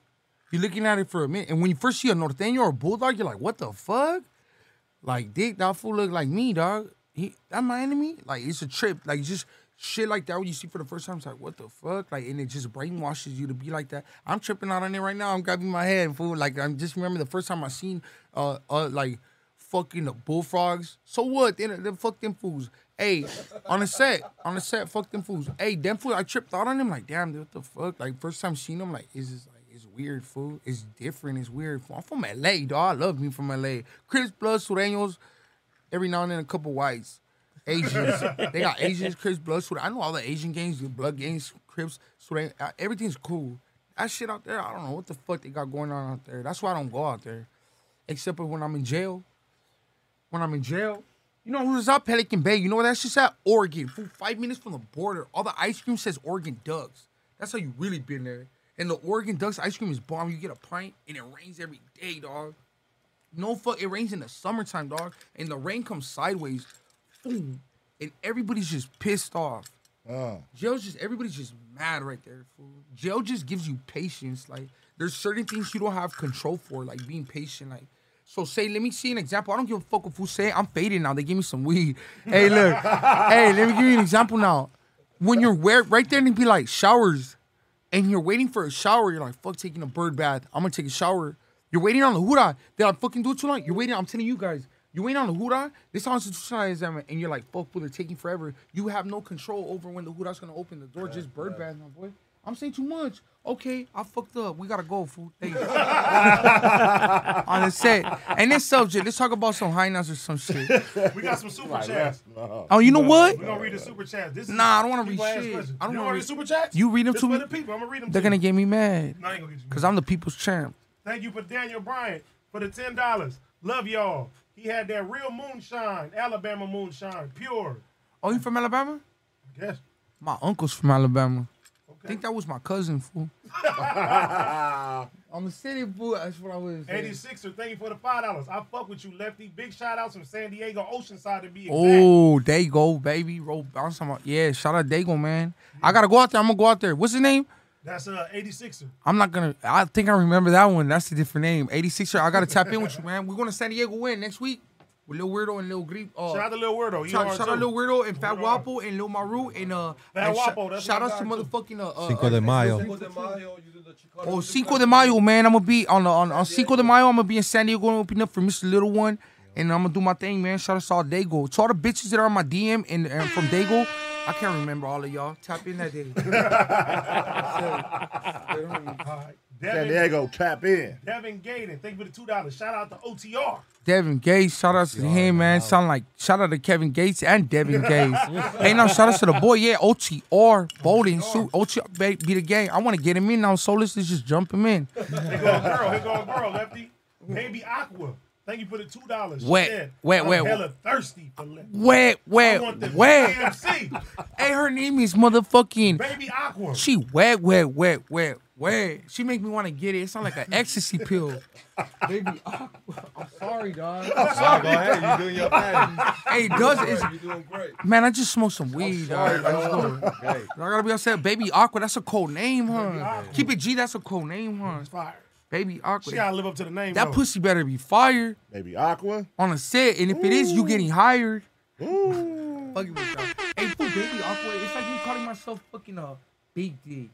You're looking at it for a minute, and when you first see a norteño or a bulldog, you're like, what the fuck? Like, dick, that fool look like me, dog. He, that my enemy? Like, it's a trip. Like, just shit like that when you see for the first time, it's like, what the fuck? Like, and it just brainwashes you to be like that. I'm tripping out on it right now. I'm grabbing my head, fool. Like, I'm just remember the first time I seen, uh, uh, like, fucking the bullfrogs. So what? Then, then fuck them fools. Hey, on the set, on the set, fuck them fools. Hey, them fools, I tripped out on them. Like, damn, what the fuck? Like, first time seeing them, like, is this like, it's weird, fool. It's different. It's weird. I'm from LA, dog. I love me from LA. Crips, Blood, Sureños, every now and then a couple whites. Asians. *laughs* they got Asians, Crips, Blood, Sure. I know all the Asian gangs, the Blood gangs, Crips, Sure. Uh, everything's cool. That shit out there, I don't know what the fuck they got going on out there. That's why I don't go out there. Except for when I'm in jail. When I'm in jail. You know who's up? Pelican Bay. You know where that shit's at? Oregon. Fool, five minutes from the border. All the ice cream says Oregon Ducks. That's how you really been there. And the Oregon Ducks ice cream is bomb. You get a pint and it rains every day, dog. No fuck, it rains in the summertime, dog. And the rain comes sideways. Boom. And everybody's just pissed off. Uh, Jail's just everybody's just mad right there, fool. Jail just gives you patience. Like there's certain things you don't have control for, like being patient. Like so, say let me see an example. I don't give a fuck if who say. I'm faded now. They give me some weed. Hey, look. *laughs* hey, let me give you an example now. When you're where right there and be like showers, and you're waiting for a shower, you're like fuck taking a bird bath. I'm gonna take a shower. You're waiting on the hoorah. Did I fucking do it too long? You're waiting. I'm telling you guys. You're waiting on the hoorah. This constitutional exam, and you're like, fuck, well, they're taking forever. You have no control over when the hoorah's gonna open the door. Just bird bath, my boy. I'm saying too much. Okay, I fucked up. We gotta go, fool. Thanks. *laughs* on the set. And this subject, let's talk about some high nuts or some shit. We got some super chats. no. Uh, oh, you know what? We're gonna read the super chats. This is Nah, I don't wanna read people ask shit. questions. I don't you wanna read read- the super chats. You read them This to for me? the people. I'm gonna read them. They're to gonna get me mad. No, I ain't gonna get you Cause I'm the people's champ. Thank you for Daniel Bryant for the ten dollars. Love y'all. He had that real moonshine, Alabama moonshine, pure. Oh, you from Alabama? Yes. My uncle's from Alabama. I think that was my cousin, fool. *laughs* I'm a city fool. That's what I was. 86er, thank you for the five dollars. I fuck with you, Lefty. Big shout outs from San Diego, Oceanside to be exact. Oh, there you go, baby. Roll bounce yeah. Shout out Dago, man. I gotta go out there. I'm gonna go out there. What's his name? That's uh 86er. I'm not gonna. I think I remember that one. That's a different name. 86er. I gotta tap in with you, man. We're going to San Diego win next week with Lil Weirdo and Lil Grip. Uh, Shout out to Lil Weirdo. You Shout, shout out too. Lil Weirdo and Fat Wapo and Lil Maru and uh. Fat and Wapo, that's shout my out to motherfucking uh. uh Cinco de Mayo. Cinco de Mayo, using the Chicano Oh, Cinco de Mayo, man. I'm gonna be on the, on, on Cinco de Mayo. I'm gonna be in San Diego and open up for Mr. Little One, and I'm gonna do my thing, man. Shout out to all Dago. To all the bitches that are on my DM and, and from Dago, I can't remember all of y'all. Tap in that day. *laughs* Alright. San Devin, Diego, tap in. Devin Gaden, thank you for the two dollars. Shout out to OTR. Devin Gates, shout out to him, man. Sound like shout out to Kevin Gates and Devin Gates. *laughs* hey, now shout out to the boy, yeah, OTR, Bowling, suit, OTR, be, be the gang. I want to get him in now. So let's just jump him in. Here go a girl. Here go a girl, Lefty. Baby Aqua. Thank you for the two dollars. Wet, wet, I'm wet. Hella thirsty for left. Wet, I wet, want the wet. BMC. Hey, her name is motherfucking. Baby Aqua. She wet, wet, wet, wet, wet. She make me want to get it. It sound like an *laughs* ecstasy pill. Baby Aqua. I'm sorry, dog. I'm sorry. go ahead. You doing your thing. Hey, it does it's, You're doing great. Man, I just smoked some weed. sorry, dog. I just dog. don't- I gotta be upset. Baby Aqua, that's a cool name, huh? Keep it G, that's a cool name, huh? fire. Baby Aqua. She gotta live up to the name. That though. pussy better be fired. Baby Aqua. On a set, and if it is, you getting hired. Ooh. Fucking with y'all. Hey, fool, baby Aqua, it's like me calling myself fucking a big dick.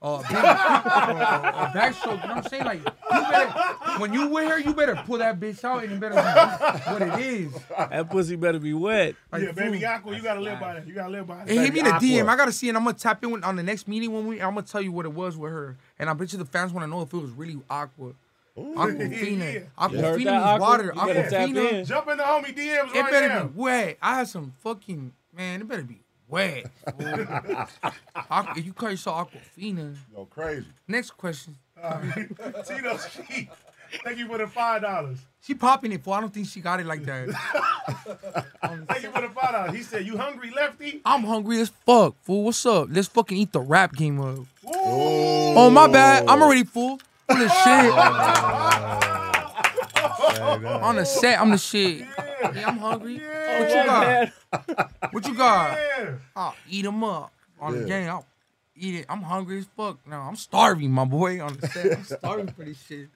Uh, *laughs* big, uh, uh, backstroke, you know what I'm saying? Like, you better, when you with her, you better pull that bitch out and it better be what it is. That pussy better be wet. Yeah, baby Aqua, you gotta live by that. You gotta live by that. Hey, hit me the DM. I gotta see, and I'm gonna tap in with, on the next meeting when we. I'm gonna tell you what it was with her, and I bet you the fans want to know if it was really Aqua. *laughs* Aquafina. Yeah. Aquafina You heard means water. You better tap Aquafina. Jump in the homie DMs It right better now. be wet. I had some fucking man. It better be wet. Aqua, you call yourself Aquafina. Go crazy. Next question. Uh, *laughs* Tito Sheep. Thank you for the five dollars. She popping it, for I don't think she got it like that. *laughs* Thank you for the five dollars. He said, "You hungry, lefty?" I'm hungry as fuck, fool. What's up? Let's fucking eat the rap game up. Oh my bad. I'm already full. I'm the *laughs* shit. On the set, I'm the shit. Yeah, I'm hungry. What you got? What you got? I'll eat them up on the Yeah. game. I'll eat it. I'm hungry as fuck. now. I'm starving, my boy. On the set, I'm starving for this shit.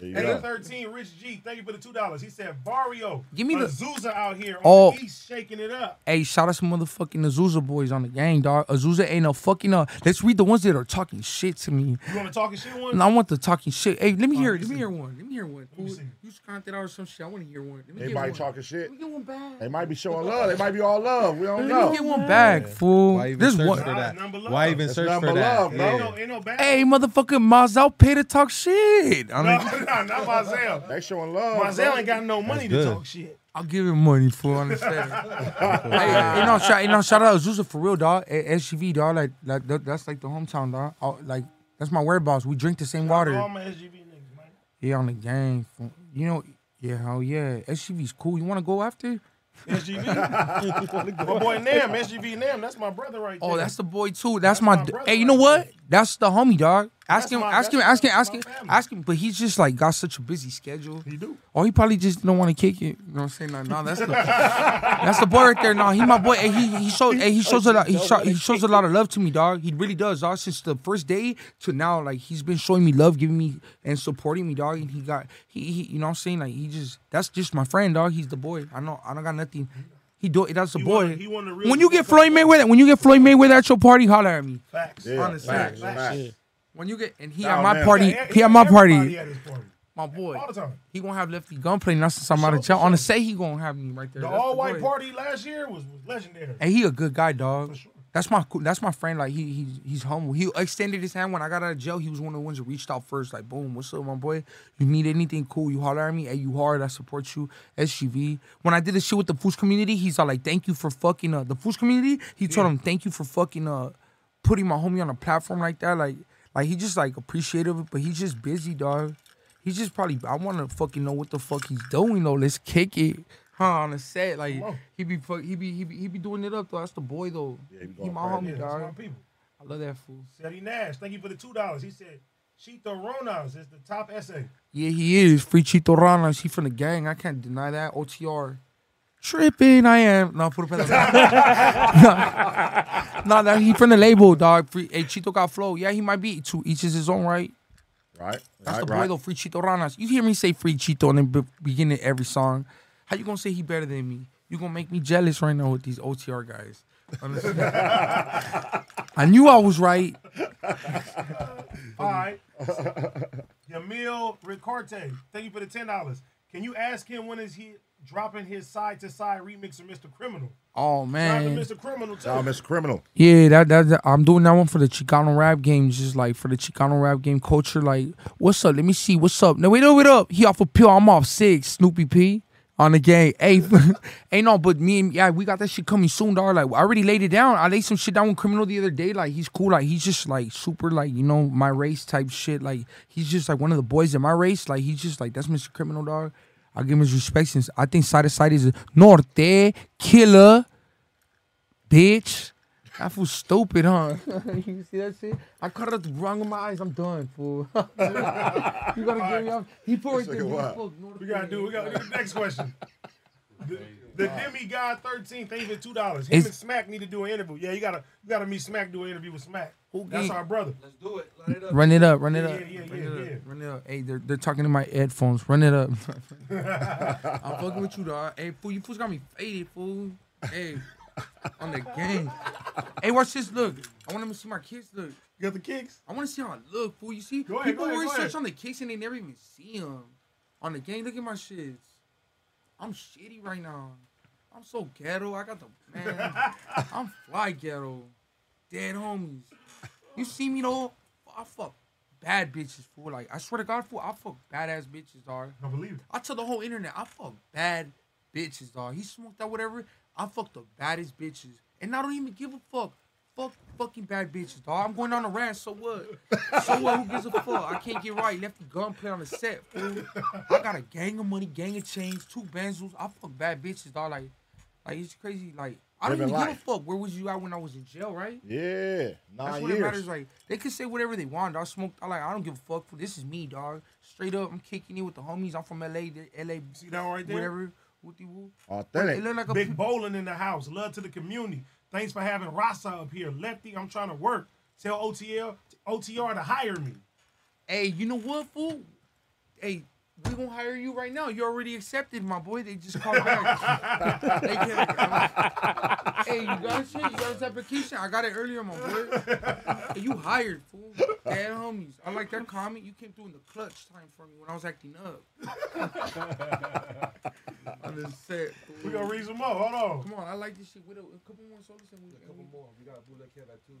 There And go. 13, Rich G, thank you for the $2. He said, Barrio, Give me the- Azusa out here on Oh. the East shaking it up. Hey, shout out some motherfucking Azusa boys on the gang, dog. Azusa ain't no fucking uh. Let's read the ones that are talking shit to me. You want to talking shit one? No, I want the talking shit. Hey, let me Oh, hear. let Let me hear one. Let me hear one. me Ooh, see. You sconked out or some shit. I want to hear one. Let me get Everybody one. talking shit. Let me get one back. They might be showing love. They might be all love. We don't Let know. me get one back, fool. Why even This search one. for that? number love. Why even It's search number for that? love, bro. Ain't no, ain't no bad. Hey, motherfucking Mazel pay to talk shit. I no, mean, *laughs* *laughs* no, not Marzel. They showing love. Marzel ain't got no money to good. talk shit. I'll give him money for understand. *laughs* hey, hey, no, shout, hey, no, shout out Azusa for real, dog. SGV, dog. Like, like that, that's like the hometown, dog. Oh, like that's my whereabouts. We drink the same water. All my SGV niggas, man. Yeah, on the gang. fool. You know, yeah, hell yeah. SGV's cool. You want to go after? SGV. *laughs* my boy Nam, SGV Nam, that's my brother right oh, there. Oh, that's the boy too. That's, my. my d- hey, you know what? That's the homie, dog. Ask him. my- ask him. that's Ask him. Ask him. Ask him. But he's just like got such a busy schedule. He do. Or he probably just don't want to kick it. You know what I'm saying? No, no that's the *laughs* that's the boy right there. No, he my boy. Hey, he he shows he shows a lot. He, show, he shows a lot of love to me, dog. He really does, dog. Since the first day to now, like he's been showing me love, giving me and supporting me, dog. And he got he, he you know what I'm saying? Like he just that's just my friend, dog. He's the boy. I know I don't got nothing. He do that's the boy. one he one the real when you get people. Floyd Mayweather, when you get Floyd Mayweather at your party, holler at me. Facts. Yeah, Honestly. facts, Facts. facts. When you get and he Nah, at my man. party, Yeah, he at my everybody party. at his party. My boy. All the time. He gonna have lefty gunplay now since I'm out of jail. for On the say he gonna have me right there. The That's all white boy. party last year was, was legendary. And he a good guy, dog. sure. That's my that's my friend. Like he he's he's humble. He extended his hand when I got out of jail. He was one of the ones that reached out first. Like boom, what's up, my boy? You need anything cool? You holler at me. Hey, you hard? I support you. SGV. When I did the shit with the Foods community, he's all like, thank you for fucking uh the Foods community. He told him thank you for fucking uh putting my homie on a platform like that. Like like he just like appreciative, but he's just busy, dog. He's just probably. I want to fucking know what the fuck he's doing though. Let's kick it, huh? On the set, like on. he be fuck, he be he be he be doing it up though. That's the boy though. Yeah, he be he going my crazy. homie, Yeah, that's my dog. people. I love that fool. Seti Nash, thank you for the two dollars. He said, Chito Ranas is the top essay. Yeah, he is free Chito Ranas. He from the gang. I can't deny that. OTR. Tripping, I am. No, put it for that. No, that he from the label, dog. Free, hey, Chito got flow. Yeah, he might be. To each is his own right. Right. That's right, the boy right. though, Free Chito Ranas. You hear me say Free Chito in the be- beginning of every song. How you gonna say he better than me? You gonna make me jealous right now with these OTR guys. *laughs* I knew I was right. All right. Yamil Ricarte, thank you for the ten dollars. Can you ask him when is he dropping his side to side remix of Mr. Criminal? Oh Shout to man. Mr. Criminal too. Nah, Mr. Criminal. Yeah, that, that that- I'm doing that one for the Chicano rap game, just like for the Chicano rap game culture. Like, what's up? Let me see. What's up? No, wait, no, wait up. He off a pill. I'm off six. Snoopy P on the game. Hey, *laughs* ain't no, but me and yeah, we got that shit coming soon, dog. Like, I already laid it down. I laid some shit down with Criminal the other day. Like, he's cool. Like, he's just like super, like you know, my race type shit. Like, he's just like one of the boys in my race. Like, he's just like that's Mr. Criminal, dog. I give him his respect since I think side to side is a Norte killer, bitch. That fool stupid, huh? *laughs* you see that shit? I cut out the wrong of my eyes. I'm done, fool. *laughs* you gotta get me off. He put right there. Nigga, he what? spoke Norte. We gotta do. We gotta do the next question. *laughs* The, the demigod thirteen. Thank you for two dollars. Him Is- and Smack need to do an interview. Yeah, you gotta you gotta meet Smack do an interview with Smack. Who That's our brother. Let's do it. Line it up. Run it up, run it Yeah, up. yeah, yeah, run yeah, it yeah. up, run it up. Hey, they're they're talking to my headphones. Run it up. I'm fucking with you, dog. Hey, fool, you fools got me faded, fool. Hey, on the game. Hey, watch this. Look, I want them to see my kicks. Look, you got the kicks. I want to see how I look, fool. You see, Go ahead, people go ahead, always go search ahead. on the kicks and they never even see them. On the game, look at my shits. I'm shitty right now. I'm so ghetto. I got the man. *laughs* I'm fly ghetto. Dead homies. You see me though? I fuck bad bitches, fool. Like I swear to God, fool, I fuck badass bitches, dog. I believe it. I tell the whole internet, I fuck bad bitches, dog. He smoked out whatever. I fuck the baddest bitches, and I don't even give a fuck. Fuck fucking bad bitches, dog. I'm going on a rant. So what? So what? Who gives a fuck? I can't get right. Lefty gunplay on the set, fool. I got a gang of money, gang of chains, two Benzos. I fuck bad bitches, dog. Like, like it's crazy. Like I don't Living even give a fuck. Where was you at when I was in jail, right? Yeah, That's nine what it years. matters. Like they can say whatever they want. Dog, smoke. I like. I don't give a fuck. This is me, dog. Straight up, I'm kicking it with the homies. I'm from LA. LA. See that right there? Whatever. Whoopty woo. Authentic. It look like a Big bowling in the house. Love to the community. Thanks for having Rasa up here. Lefty, I'm trying to work. Tell OTL OTR to hire me. Hey, you know what, fool? Hey, we gonna hire you right now. You already accepted, my boy. They just called back. *laughs* They can't- hey, you got shit? You got this application? I got it earlier, my boy. Hey, you hired, fool. Dad homies. I like that comment. You came through in the clutch time for me when I was acting up. *laughs* I'm just set. Fool. We gonna read some more. Hold on. Come on, I like this shit. With a, a couple more sodas and we. Got a couple more. We got Bootleg Kev at two.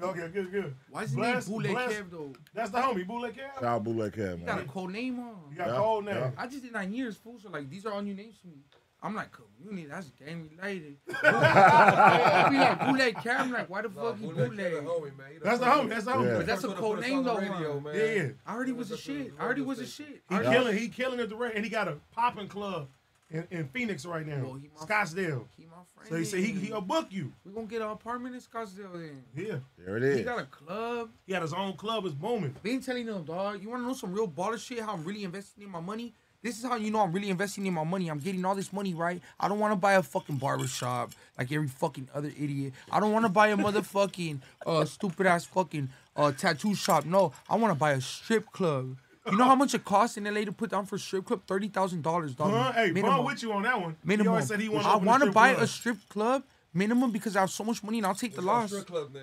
Okay, good, good. Why is his Bless- name Bootleg bless- Kev though? That's the homie, Bootleg Kev. Shout out Bootleg Kev, You got a man. cold name, huh? You got Yeah, cold name. yeah. I just did nine years, fool. So like these are all new names to me. I'm like community. That's gang related. *laughs* *laughs* I be like bootleg Kev. I'm like, why the fuck he Bootleg bootleg? Kev, the homie, man. That's the homie. That's the homie. Yeah. But that's a First one to cold put us name though. radio, man. Yeah, yeah. I already was a What's up to shit. I already was a station? shit. He already- killing. He killing at the rate, and he got a popping club in, in Phoenix right now, Well, he Scottsdale. He my friend. So he said he he'll book you. We gonna get an apartment in Scottsdale then. Yeah, There it He got a club. he had his own club. Is booming. Been telling them, dog. You wanna know some real baller shit? How I'm really investing in my money. This is how you know I'm really investing in my money. I'm getting all this money right. I don't want to buy a fucking barbershop like every fucking other idiot. I don't want to buy a motherfucking uh stupid ass fucking uh tattoo shop. No, I want to buy a strip club. You know how much it costs in LA to put down for a strip club? Thirty thousand dollars, dog. Huh? Hey, minimum. Bun with you on that one. Minimum. always said he wanted I want to buy a strip club minimum because I have so much money and I'll take the What's our loss. strip club name?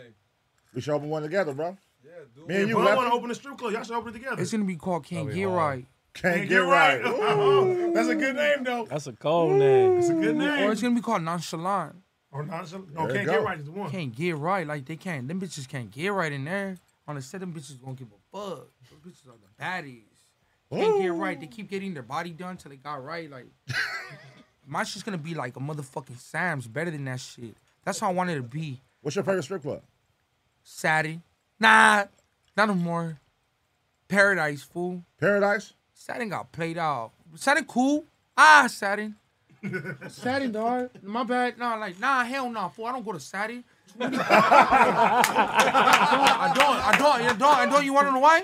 We should open one together, bro. Yeah, dude. Me and you, Bun Lefty. want to open a strip club. Y'all should open it together. It's gonna be called Can't Get Right. Can't get right. *laughs* Ooh. That's a good name though. That's a cold name. It's a good name. Or it's gonna be called Nonchalant. Or nonchalant. No, There can't go. get right is the one. Can't get right. Like they can't. Them bitches can't get right in there. On the set, them bitches won't give a fuck. Those bitches are the baddies. Can't get right. They keep getting their body done till they got right. Like *laughs* my shit's gonna be like a motherfucking Sam's, better than that shit. That's how I wanted it to be. What's your favorite strip club? Saturday. Nah, not no more. Paradise, fool. Paradise. Saturn got played out. Saturn cool. Ah, Saturn. Saturn, dog. My bad. Nah, like, nah, hell nah, fool. I don't go to Saturn. *laughs* I don't, I don't, I don't, I don't. You wanna know why?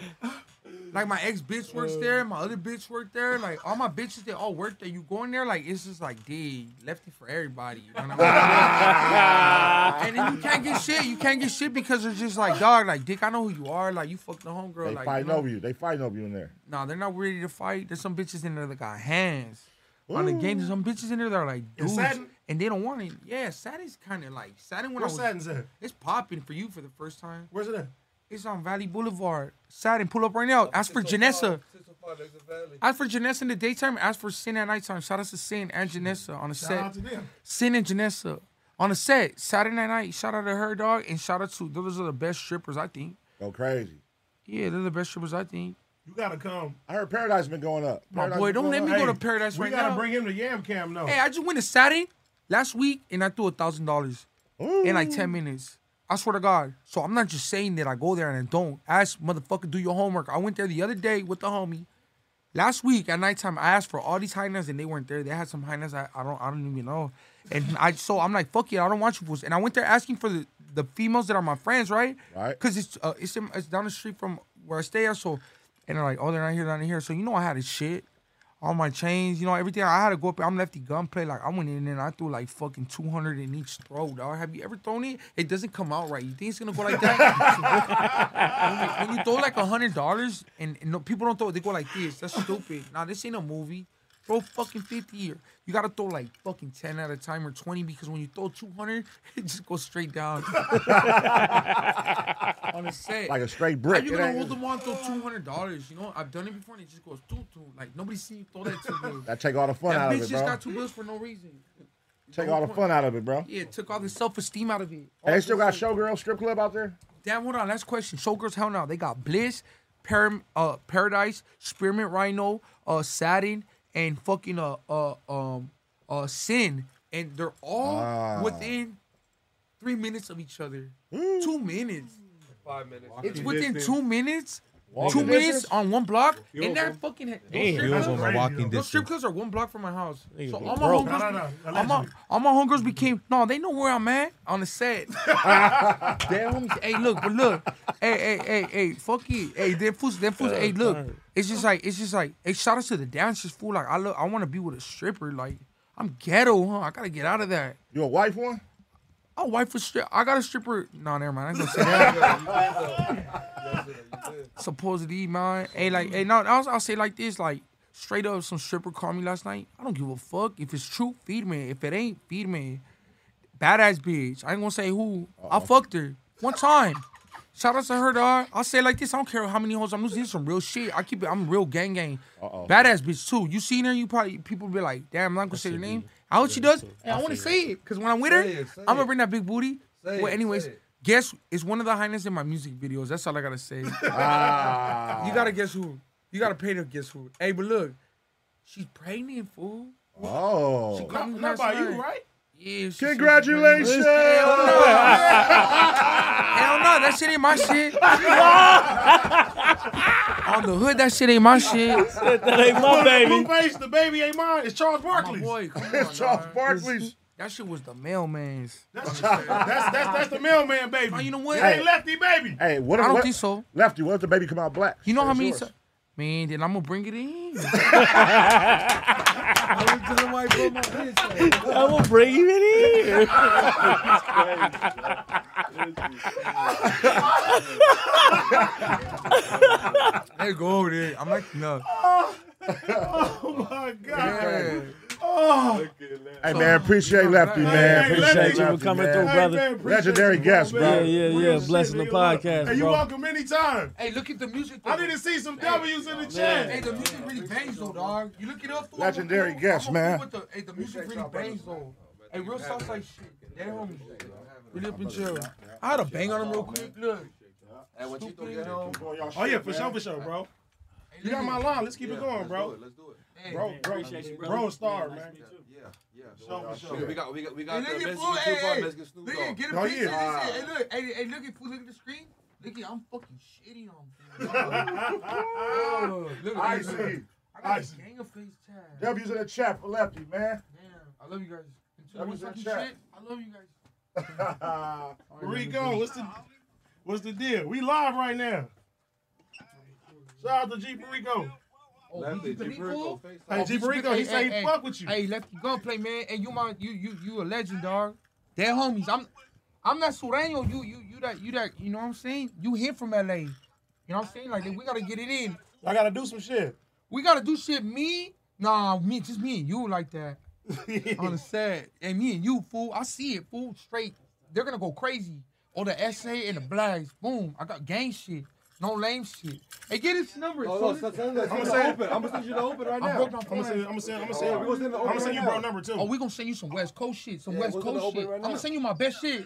Like my ex bitch works uh. there, my other bitch work there. Like all my bitches, they all work there. You go in there, like it's just like, D lefty for everybody. You know what I mean? *laughs* and then you can't get shit. You can't get shit because they're just like, dog, like dick. I know who you are. Like you fucked the homegirl. They like, fighting you know? over you. They fighting over you in there. No, they're not ready to fight. There's some bitches in there that got hands. On the game, there's some bitches in there that are like dudes, and they don't want it. Yeah, Satin's kind of like Satin when Where I was. Satin's at? It's popping for you for the first time. Where's it at? It's on Valley Boulevard. Satin, pull up right now. Ask for Janessa. 605 Ask for Janessa in the daytime. Ask for Sin at nighttime. Shout out to Sin and Janessa on the Shout set. out to them. Sin and Janessa on the set. Saturday night. Shout out to her dog and shout out to those are the best strippers I think. Go crazy. Yeah, they're the best strippers I think. You gotta come. I heard Paradise been going up. My Paradise boy, don't let me up. go to Paradise Hey, Paradise we right gotta bring him to Yam Cam though. Hey, I just went to Saturday last week and I threw a thousand dollars in like ten minutes. I swear to God. So I'm not just saying that I go there and I don't. Ask motherfucker, do your homework. I went there the other day with the homie. last week at nighttime, I asked for all these hyenas and they weren't there. They had some hyenas I, I don't I don't even know. And I so I'm like fuck it, I don't want you fools. And I went there asking for the, the females that are my friends, right? Right. Cause it's uh, it's in, it's down the street from where I stay at. So and they're like, oh, they're not here, they're not here. So you know I had a shit. All my chains, you know, everything. I had to go up. I'm lefty gunplay. Like I went in and I threw like fucking 200 in each throw, dog. Have you ever thrown it? It doesn't come out right. You think it's gonna go like that? *laughs* when, you, throw like a hundred dollars and, and no, people don't throw it, they go like this. That's stupid. Nah, this ain't a movie. Throw fucking 50 or you gotta throw like fucking 10 at a time or 20 because when you throw 200, *laughs* it just goes straight down. *laughs* On the set. Like a straight brick. How you gonna hold them on throw two hundred dollars? You know, I've done it before and it just goes two two. Like nobody seen you throw that two bills. *laughs* That take all the fun that out of it. That bitch it, just bro. got two bills for no reason. Take all the fun out of it, bro. Yeah, it took all the self esteem out of it. Hey, they still got Showgirl strip club out there? Damn, hold on. Last question. Showgirls, hell no. They got Bliss, Param, uh, Paradise, Spearmint Rhino, uh, Satin, and fucking uh, uh, um, uh, Sin, and they're all Ah. within three minutes of each other. Two minutes. Five minutes. It's within two minutes. Walking two minutes on one block. You and over- that fucking those Damn. strip You over clubs- my walking Those strip distance. clubs are one block from my house. So all my broke. homegirls, No, no, no. all my all my homegirls became no. They know where I'm at on the set. *laughs* Damn, homies. Hey, look, but look. Hey, hey, hey, hey, fuck it. Hey, them fools, them fools. Hey, look. It's just like, it's just like, hey, shout out to the dancers, fool. Like, I look, I want to be with a stripper. Like, I'm ghetto, huh? I gotta get out of that. You a wife one? A wife was strip. I got a stripper. No, never mind. I ain't gonna say *laughs* that. *laughs* Supposedly, man. Hey, like, hey, no, I'll, I'll say like this, like, straight up, some stripper called me last night. I don't give a fuck. If it's true, feed me. If it ain't, feed me. Badass bitch. I ain't gonna say who. I fucked her one time. Shout out to her, dog. I'll say it like this. I don't care how many hoes I'm losing. Some real shit. I keep it. I'm real gang gang. Uh-oh. Badass bitch too. You seen her? You probably people be like, damn, I'm not gonna say your name. I know what she does. And I want to say it because when I'm with her, it, I'm gonna bring that big booty. Say well, it, anyways, say it. Guess it's one of the highness in my music videos. That's all I gotta say. Ah. You gotta guess who. You gotta pay to guess who. Hey, but look, she's pregnant, fool. Oh. She called me Not last by you, right? Yeah. she- Congratulations. Hell no. Hell no, that shit ain't my shit. *laughs* On the hood, that shit ain't my shit. That ain't my baby. Blueface, the baby ain't mine. It's Charles Barkley. Boy, come on, It's Charles dog. Barkley's. That shit was the mailman's. *laughs* That's, that's, that's, that's the mailman baby. Oh, you know what? It ain't lefty baby. Hey, what if I don't what, think so. Lefty, what if the baby come out black? You know how It's many? yours. Man, then I'm gonna bring it in. *laughs* *laughs* I went to the white boy, my bitch. I will bring it in here. Hey, go over there. I'm like, no. Oh my God. Yeah. Oh. Hey man, appreciate Lefty, man. Hey, Appreciate Lefty. you for coming man. through, Hey, brother. man, Legendary guest, man. bro. Yeah, yeah, yeah. Blessing the nigga. Look, podcast, Hey, you bro. welcome anytime. Hey, look at the music. I need to see some W's in the chat. Hey, the music really bangs though, dog. You look it up. fool. Legendary guest, man. The, hey, the music really bangs though. Hey, real Southside shit. That homie. Really up and chill. I had a bang on him real quick. Look. Hey, what you doing? Oh yeah, for sure, for sure, bro. You got my line. Let's keep it going, bro. Let's do it. Hey, Bro, bro, bro, star, man. Yeah, yeah. Show for sure. We got, we got, we Hey, got the look Mexican fool. Hey, hey. Mexican Snoop Look Dogg. at, get a Oh, picture yeah. of this shit. Hey, look. Hey, hey, look at. Look at the screen. Look at, I'm fucking shitting on. *laughs* Look I at see. this. I I got a see. gang of face tab. W's in the chat for Lefty, man. Damn, I love you guys. Until That we was in talking chat. shit, I love you guys. *laughs* Rico, what's the what's the deal? We live right now. Shout out to G Rico. Oh, Lefty, G keep it Perico, Hey, Oh, G G Perico, he Perico, say he hey, fuck with you. Hey, lefty gunplay, man. And you my you you you a legend, dog. They're homies. I'm I'm not Sureño. You you you that you that you know what I'm saying? You here from LA. You know what I'm saying? Like we gotta get it in. I gotta do some shit. We gotta do shit. Me, nah, me, just me and you like that. *laughs* On the set. And me and you, fool. I see it, fool. Straight. They're gonna go crazy. Or the essay and the blacks. Boom. I got gang shit. No lame shit. Hey, get his number. Oh, fool. no, send, send, send, I'ma send say- open. I'm gonna send you the open right I now. broke my I'm phone. gonna send, I'm gonna send, I'm gonna send, we gonna send I'm gonna send you bro number too. Oh, we gonna send you some West Coast shit, some Yeah, West Coast shit. right I'm gonna send you my best shit.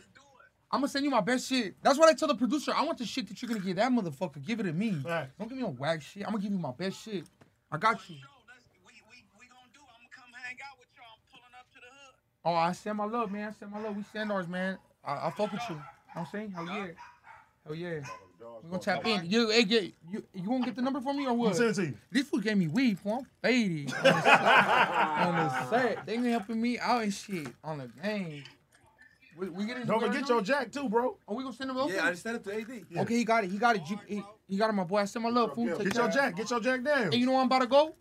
I'm gonna send you my best shit. That's what I tell the producer. I want the shit that you're gonna give that motherfucker. Give it to me. Right. Don't give me no whack shit. I'm gonna give you my best shit. I got you. Oh, I send my love, man. I send my love. We send ours, man. I, I fuck with you. You know what I'm saying? Hell yeah. Hell yeah. We're gonna tap in. You, hey, get, you, you gonna get the number for me or what? send it to you. This fool gave me weed, fool. I'm faded. *laughs* On the set. on the set. They been helping me out and shit on the game. We, we getting Don't forget your jack too, bro. Oh, we gonna send him over? Yeah, I just sent it to AD. Okay, he got it. He got it. G- He, he got it, my boy. I sent my love, fool. Take Get your jack. Get your jack down. And you know where I'm about to go?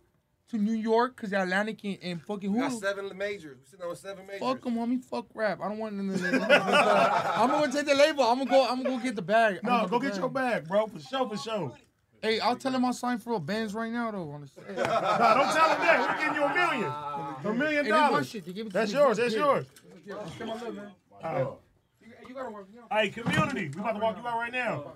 To New York, cause Atlantic and, and fucking We got seven majors. We sitting on seven majors. Fuck them, homie. Fuck rap. I don't want none of that. *laughs* I'm gonna take the label. I'm gonna go. I'm gonna go get the bag. I'm No, go the get your bag, bro. For sure, for sure. Hey, I'll tell him I'll sign for a Benz right now, though. On the set. *laughs* No, don't tell him that. We're getting you a million. A million Hey, that's dollars. shit. Give it to That's me. yours. That's yours. Yeah, I'll my love, man. All right. You, you gotta work. You know. Hey, community, we about to walk you out right now.